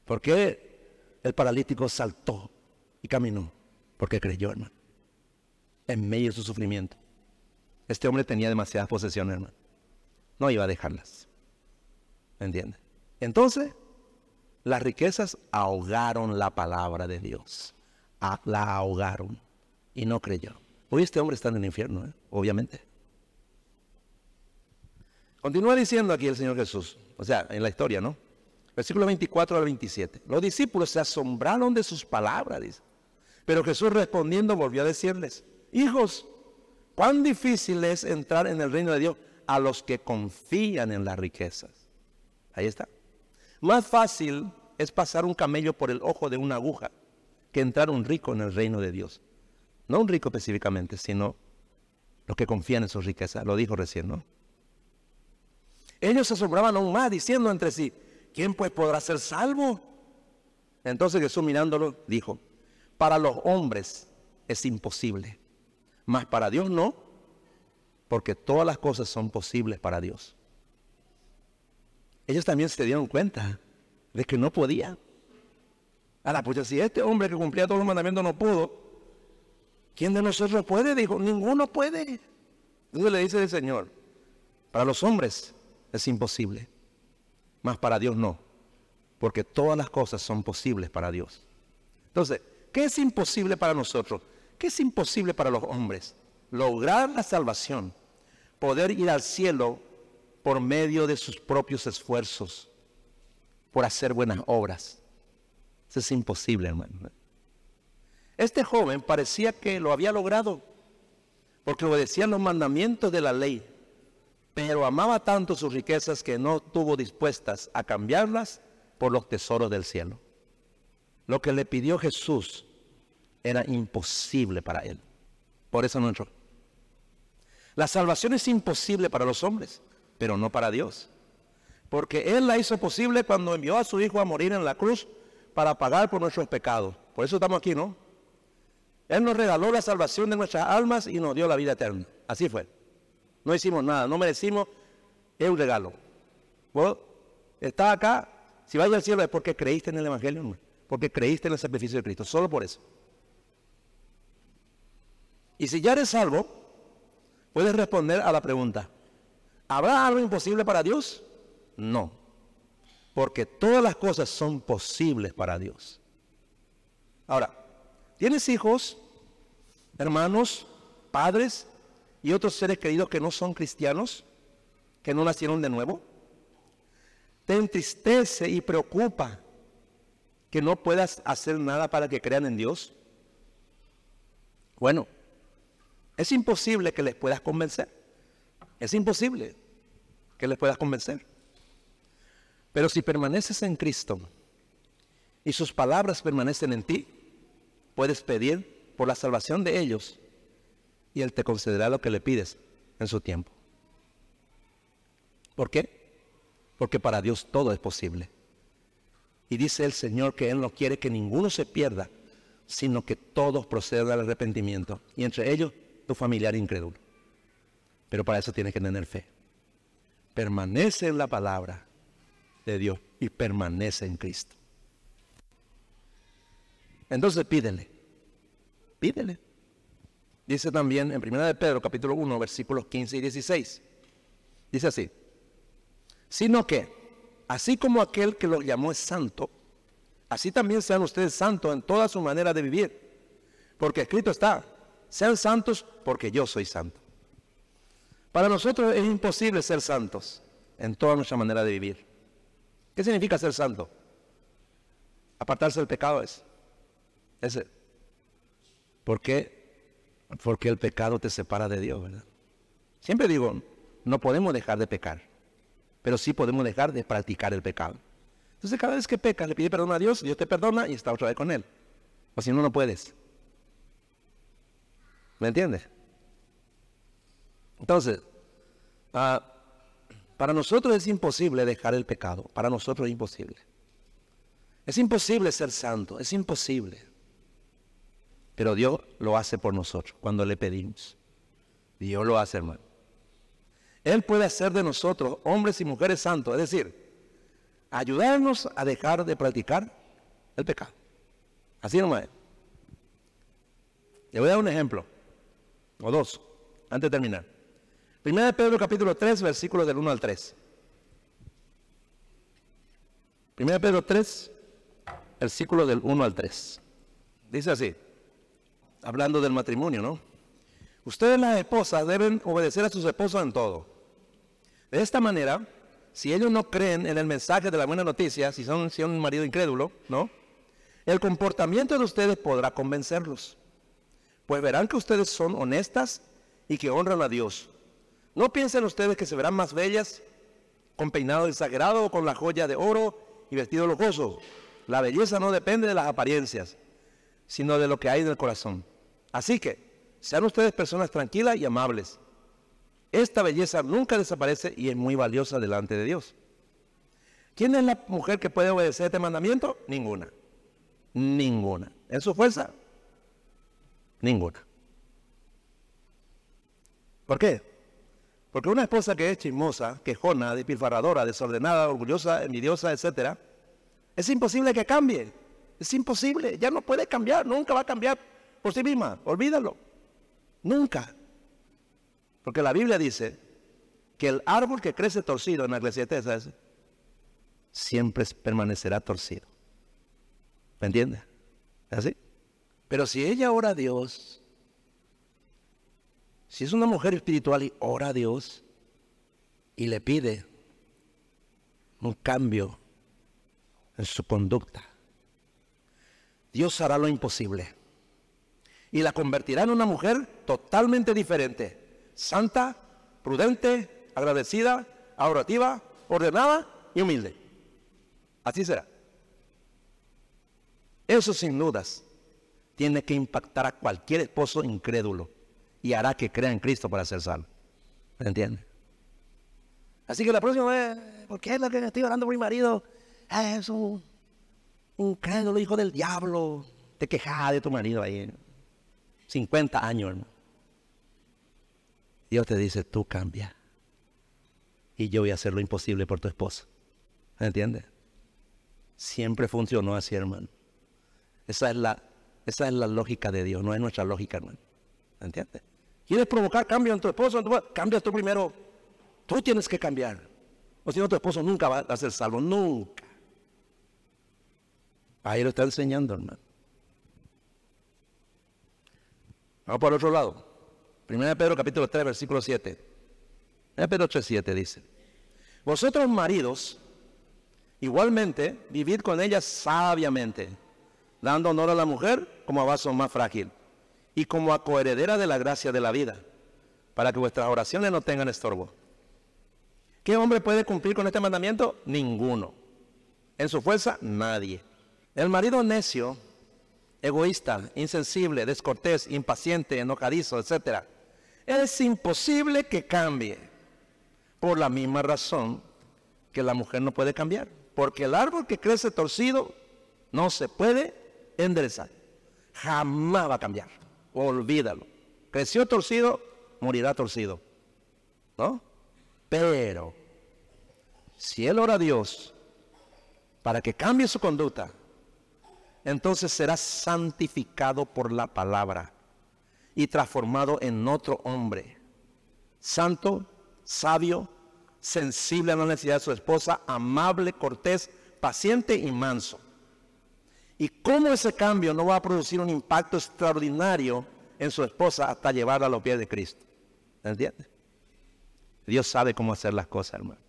¿Por qué el paralítico saltó y caminó? Porque creyó, hermano. En medio de su sufrimiento. Este hombre tenía demasiadas posesiones, hermano. No iba a dejarlas. ¿Me entiendes? Entonces, las riquezas ahogaron la palabra de Dios. la ahogaron y no creyó. Hoy este hombre está en el infierno, ¿eh? obviamente. Continúa diciendo aquí el Señor Jesús, o sea, en la historia, ¿no? Versículo 24 al 27. Los discípulos se asombraron de sus palabras, dice. Pero Jesús respondiendo volvió a decirles, hijos, cuán difícil es entrar en el reino de Dios a los que confían en las riquezas. Ahí está. Más fácil es pasar un camello por el ojo de una aguja que entrar un rico en el reino de Dios. No un rico específicamente, sino los que confían en su riqueza. Lo dijo recién, ¿no? Ellos se asombraban aún más diciendo entre sí, ¿quién pues podrá ser salvo? Entonces Jesús mirándolo dijo, para los hombres es imposible, mas para Dios no, porque todas las cosas son posibles para Dios. Ellos también se dieron cuenta de que no podían. Ahora, pues si este hombre que cumplía todos los mandamientos no pudo, ¿quién de nosotros puede? Dijo, ninguno puede. Entonces le dice el Señor, para los hombres es imposible, mas para Dios no, porque todas las cosas son posibles para Dios. Entonces, ¿qué es imposible para nosotros? ¿Qué es imposible para los hombres? Lograr la salvación, poder ir al cielo por medio de sus propios esfuerzos, por hacer buenas obras. Eso es imposible, hermano. Este joven parecía que lo había logrado, porque obedecía los mandamientos de la ley, pero amaba tanto sus riquezas que no tuvo dispuestas a cambiarlas por los tesoros del cielo. Lo que le pidió Jesús era imposible para él. Por eso no entró. La salvación es imposible para los hombres, pero no para Dios. Porque Él la hizo posible cuando envió a su Hijo a morir en la cruz para pagar por nuestros pecados. Por eso estamos aquí, ¿no? Él nos regaló la salvación de nuestras almas y nos dio la vida eterna. Así fue. No hicimos nada, no merecimos, es un regalo. Vos está acá, si vas al cielo es porque creíste en el Evangelio, porque creíste en el sacrificio de Cristo, solo por eso. Y si ya eres salvo, puedes responder a la pregunta, ¿habrá algo imposible para Dios? No. Porque todas las cosas son posibles para Dios. Ahora, ¿tienes hijos, hermanos, padres y otros seres queridos que no son cristianos, que no nacieron de nuevo? ¿Te entristece y preocupa que no puedas hacer nada para que crean en Dios? Bueno, es imposible que les puedas convencer. Es imposible que les puedas convencer. Pero si permaneces en Cristo y sus palabras permanecen en ti, puedes pedir por la salvación de ellos y Él te concederá lo que le pides en su tiempo. ¿Por qué? Porque para Dios todo es posible. Y dice el Señor que Él no quiere que ninguno se pierda, sino que todos procedan al arrepentimiento. Y entre ellos tu familiar incrédulo. Pero para eso tienes que tener fe. Permanece en la palabra de Dios y permanece en Cristo. Entonces pídele, pídele. Dice también en 1 de Pedro capítulo 1 versículos 15 y 16. Dice así, sino que, así como aquel que lo llamó es santo, así también sean ustedes santos en toda su manera de vivir. Porque escrito está, sean santos porque yo soy santo. Para nosotros es imposible ser santos en toda nuestra manera de vivir. ¿Qué significa ser santo? Apartarse del pecado es. ¿Por qué? Porque el pecado te separa de Dios, ¿verdad? Siempre digo, no podemos dejar de pecar, pero sí podemos dejar de practicar el pecado. Entonces cada vez que pecas, le pide perdón a Dios, Dios te perdona y está otra vez con Él. O si no, no puedes. ¿Me entiendes? Entonces, ah, para nosotros es imposible dejar el pecado. Para nosotros es imposible. Es imposible ser santo, es imposible. Pero Dios lo hace por nosotros cuando le pedimos. Dios lo hace, hermano. Él puede hacer de nosotros hombres y mujeres santos, es decir, ayudarnos a dejar de practicar el pecado. Así nomás. Le voy a dar un ejemplo, o dos, antes de terminar. Primera de Pedro capítulo 3, versículos del 1 al 3. Primera de Pedro 3, versículo del 1 al 3. Dice así, hablando del matrimonio, ¿no? Ustedes las esposas deben obedecer a sus esposos en todo. De esta manera, si ellos no creen en el mensaje de la buena noticia, si son, un marido incrédulo, ¿no? El comportamiento de ustedes podrá convencerlos. Pues verán que ustedes son honestas y que honran a Dios. No piensen ustedes que se verán más bellas con peinado exagerado o con la joya de oro y vestido lujoso. La belleza no depende de las apariencias, sino de lo que hay en el corazón. Así que, sean ustedes personas tranquilas y amables. Esta belleza nunca desaparece y es muy valiosa delante de Dios. ¿Quién es la mujer que puede obedecer este mandamiento? Ninguna. Ninguna. ¿En su fuerza? Ninguna. ¿Por qué? Porque una esposa que es chismosa, quejona, despilfarradora, desordenada, orgullosa, envidiosa, etc., es imposible que cambie. Es imposible. Ya no puede cambiar. Nunca va a cambiar por sí misma. Olvídalo. Nunca. Porque la Biblia dice que el árbol que crece torcido en la eclesiastés siempre permanecerá torcido. ¿Me entiendes? ¿Es así? Pero si ella ora a Dios, si es una mujer espiritual y ora a Dios y le pide un cambio en su conducta, Dios hará lo imposible y la convertirá en una mujer totalmente diferente, santa, prudente, agradecida, adorativa, ordenada y humilde. Así será. Eso sin dudas tiene que impactar a cualquier esposo incrédulo y hará que crea en Cristo para ser salvo. ¿Me entiende? Así que la próxima vez, ¿por qué es lo que estoy orando por mi marido? Ah, es un incrédulo hijo del diablo. Te quejas de tu marido ahí. 50 años, hermano. Dios te dice, tú cambia. Y yo voy a hacer lo imposible por tu esposa. ¿Me entiendes? Siempre funcionó así, hermano. Esa es la, esa es la lógica de Dios, no es nuestra lógica, hermano. ¿Me entiendes? ¿Quieres provocar cambio en tu esposo? Cambia tú primero. Tú tienes que cambiar. O si no, tu esposo nunca va a ser salvo, nunca. Ahí lo está enseñando, hermano. Vamos por el otro lado. 1 Pedro capítulo 3, versículo 7. 1 Pedro 3, 7 dice. Vosotros maridos, igualmente, vivid con ella sabiamente, dando honor a la mujer como a vaso más frágil y como a coheredera de la gracia de la vida, para que vuestras oraciones no tengan estorbo. ¿Qué hombre puede cumplir con este mandamiento? Ninguno. En su fuerza, nadie. El marido necio, egoísta, insensible, descortés, impaciente, enojadizo, etc. Es imposible que cambie. Por la misma razón que la mujer no puede cambiar. Porque el árbol que crece torcido no se puede enderezar. Jamás va a cambiar. Olvídalo. Creció torcido, morirá torcido. ¿No? Pero, si él ora a Dios para que cambie su conducta, entonces será santificado por la palabra y transformado en otro hombre, santo, sabio, sensible a la necesidad de su esposa, amable, cortés, paciente y manso. Y cómo ese cambio no va a producir un impacto extraordinario en su esposa hasta llevarla a los pies de Cristo. ¿Entiendes? Dios sabe cómo hacer las cosas, hermano.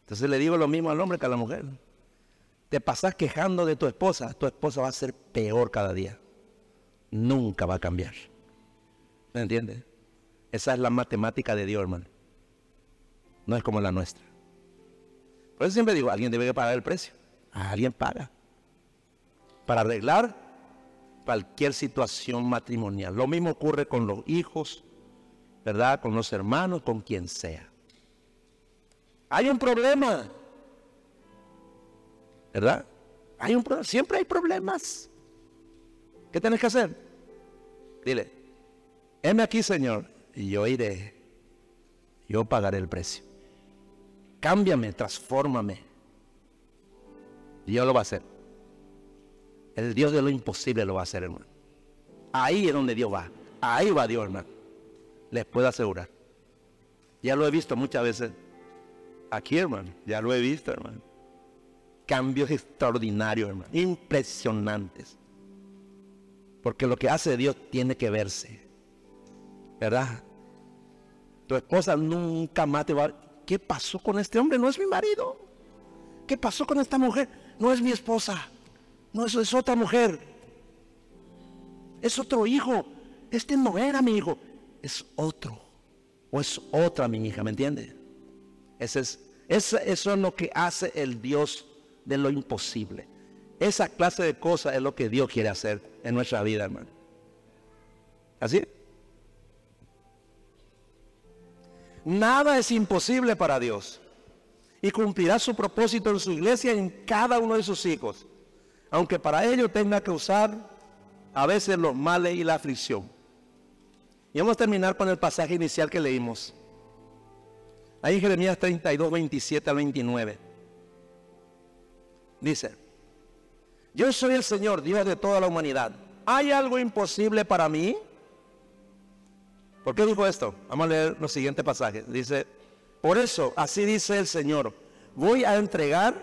Entonces le digo lo mismo al hombre que a la mujer te pasas quejando de tu esposa, tu esposa va a ser peor cada día. Nunca va a cambiar. ¿Me entiendes? Esa es la matemática de Dios, hermano. No es como la nuestra. Por eso siempre digo, alguien debe pagar el precio. Alguien paga. Para arreglar cualquier situación matrimonial. Lo mismo ocurre con los hijos, ¿verdad? Con los hermanos, con quien sea. Hay un problema. ¿Verdad? Hay un siempre hay problemas. ¿Qué tienes que hacer? Dile, heme aquí, Señor, y yo iré. Yo pagaré el precio. Cámbiame, transfórmame. Dios lo va a hacer. El Dios de lo imposible lo va a hacer, hermano. Ahí es donde Dios va. Ahí va Dios, hermano. Les puedo asegurar. Ya lo he visto muchas veces. Aquí, hermano. Ya lo he visto, hermano cambios extraordinarios, hermano, impresionantes. Porque lo que hace Dios tiene que verse. ¿Verdad? Tu esposa nunca más te va a... ¿Qué pasó con este hombre? No es mi marido. ¿Qué pasó con esta mujer? No es mi esposa. No, es otra mujer. Es otro hijo. Este no era mi hijo. Es otro. O es otra mi hija, ¿me entiende? Ese es, eso es lo que hace el Dios de lo imposible. Esa clase de cosas es lo que Dios quiere hacer en nuestra vida, hermano. ¿Así? Nada es imposible para Dios. Y cumplirá su propósito en su iglesia y en cada uno de sus hijos. Aunque para ello tenga que usar a veces los males y la aflicción. Y vamos a terminar con el pasaje inicial que leímos. Ahí Jeremías 32, 27 al 29. Dice, yo soy el Señor, Dios de toda la humanidad. ¿Hay algo imposible para mí? ¿Por qué dijo esto? Vamos a leer los siguientes pasajes. Dice, por eso, así dice el Señor, voy a entregar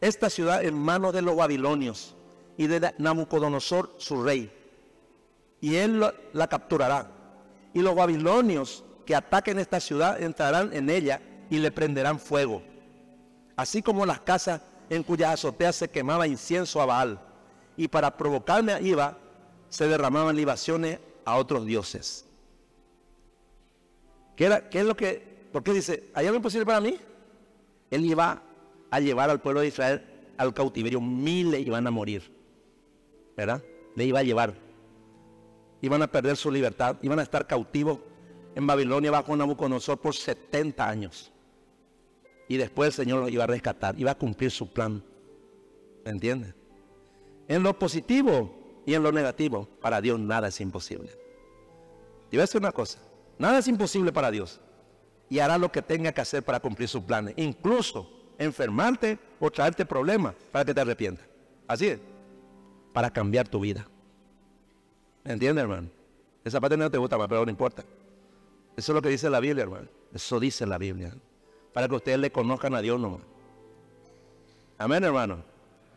esta ciudad en manos de los babilonios y de Nabucodonosor, su rey. Y él la capturará. Y los babilonios que ataquen esta ciudad entrarán en ella y le prenderán fuego. Así como las casas en cuya azotea se quemaba incienso a Baal, y para provocarme a Iba se derramaban libaciones a otros dioses. ¿Qué, era, ¿Qué es lo que, por qué dice, hay algo imposible para mí? Él iba a llevar al pueblo de Israel al cautiverio, miles iban a morir, ¿verdad? Le iba a llevar. Iban a perder su libertad, iban a estar cautivos en Babilonia bajo Nabucodonosor por 70 años. Y después el Señor los iba a rescatar, iba a cumplir su plan. ¿Me entiendes? En lo positivo y en lo negativo, para Dios nada es imposible. Y voy a decir una cosa, nada es imposible para Dios. Y hará lo que tenga que hacer para cumplir sus planes. Incluso enfermarte o traerte problemas para que te arrepientas. Así es. Para cambiar tu vida. ¿Me entiendes, hermano? Esa parte no te gusta más, pero no importa. Eso es lo que dice la Biblia, hermano. Eso dice la Biblia. Para que ustedes le conozcan a Dios nomás. Amén, hermano.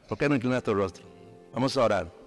¿Por qué no inclinas tu rostro? Vamos a orar.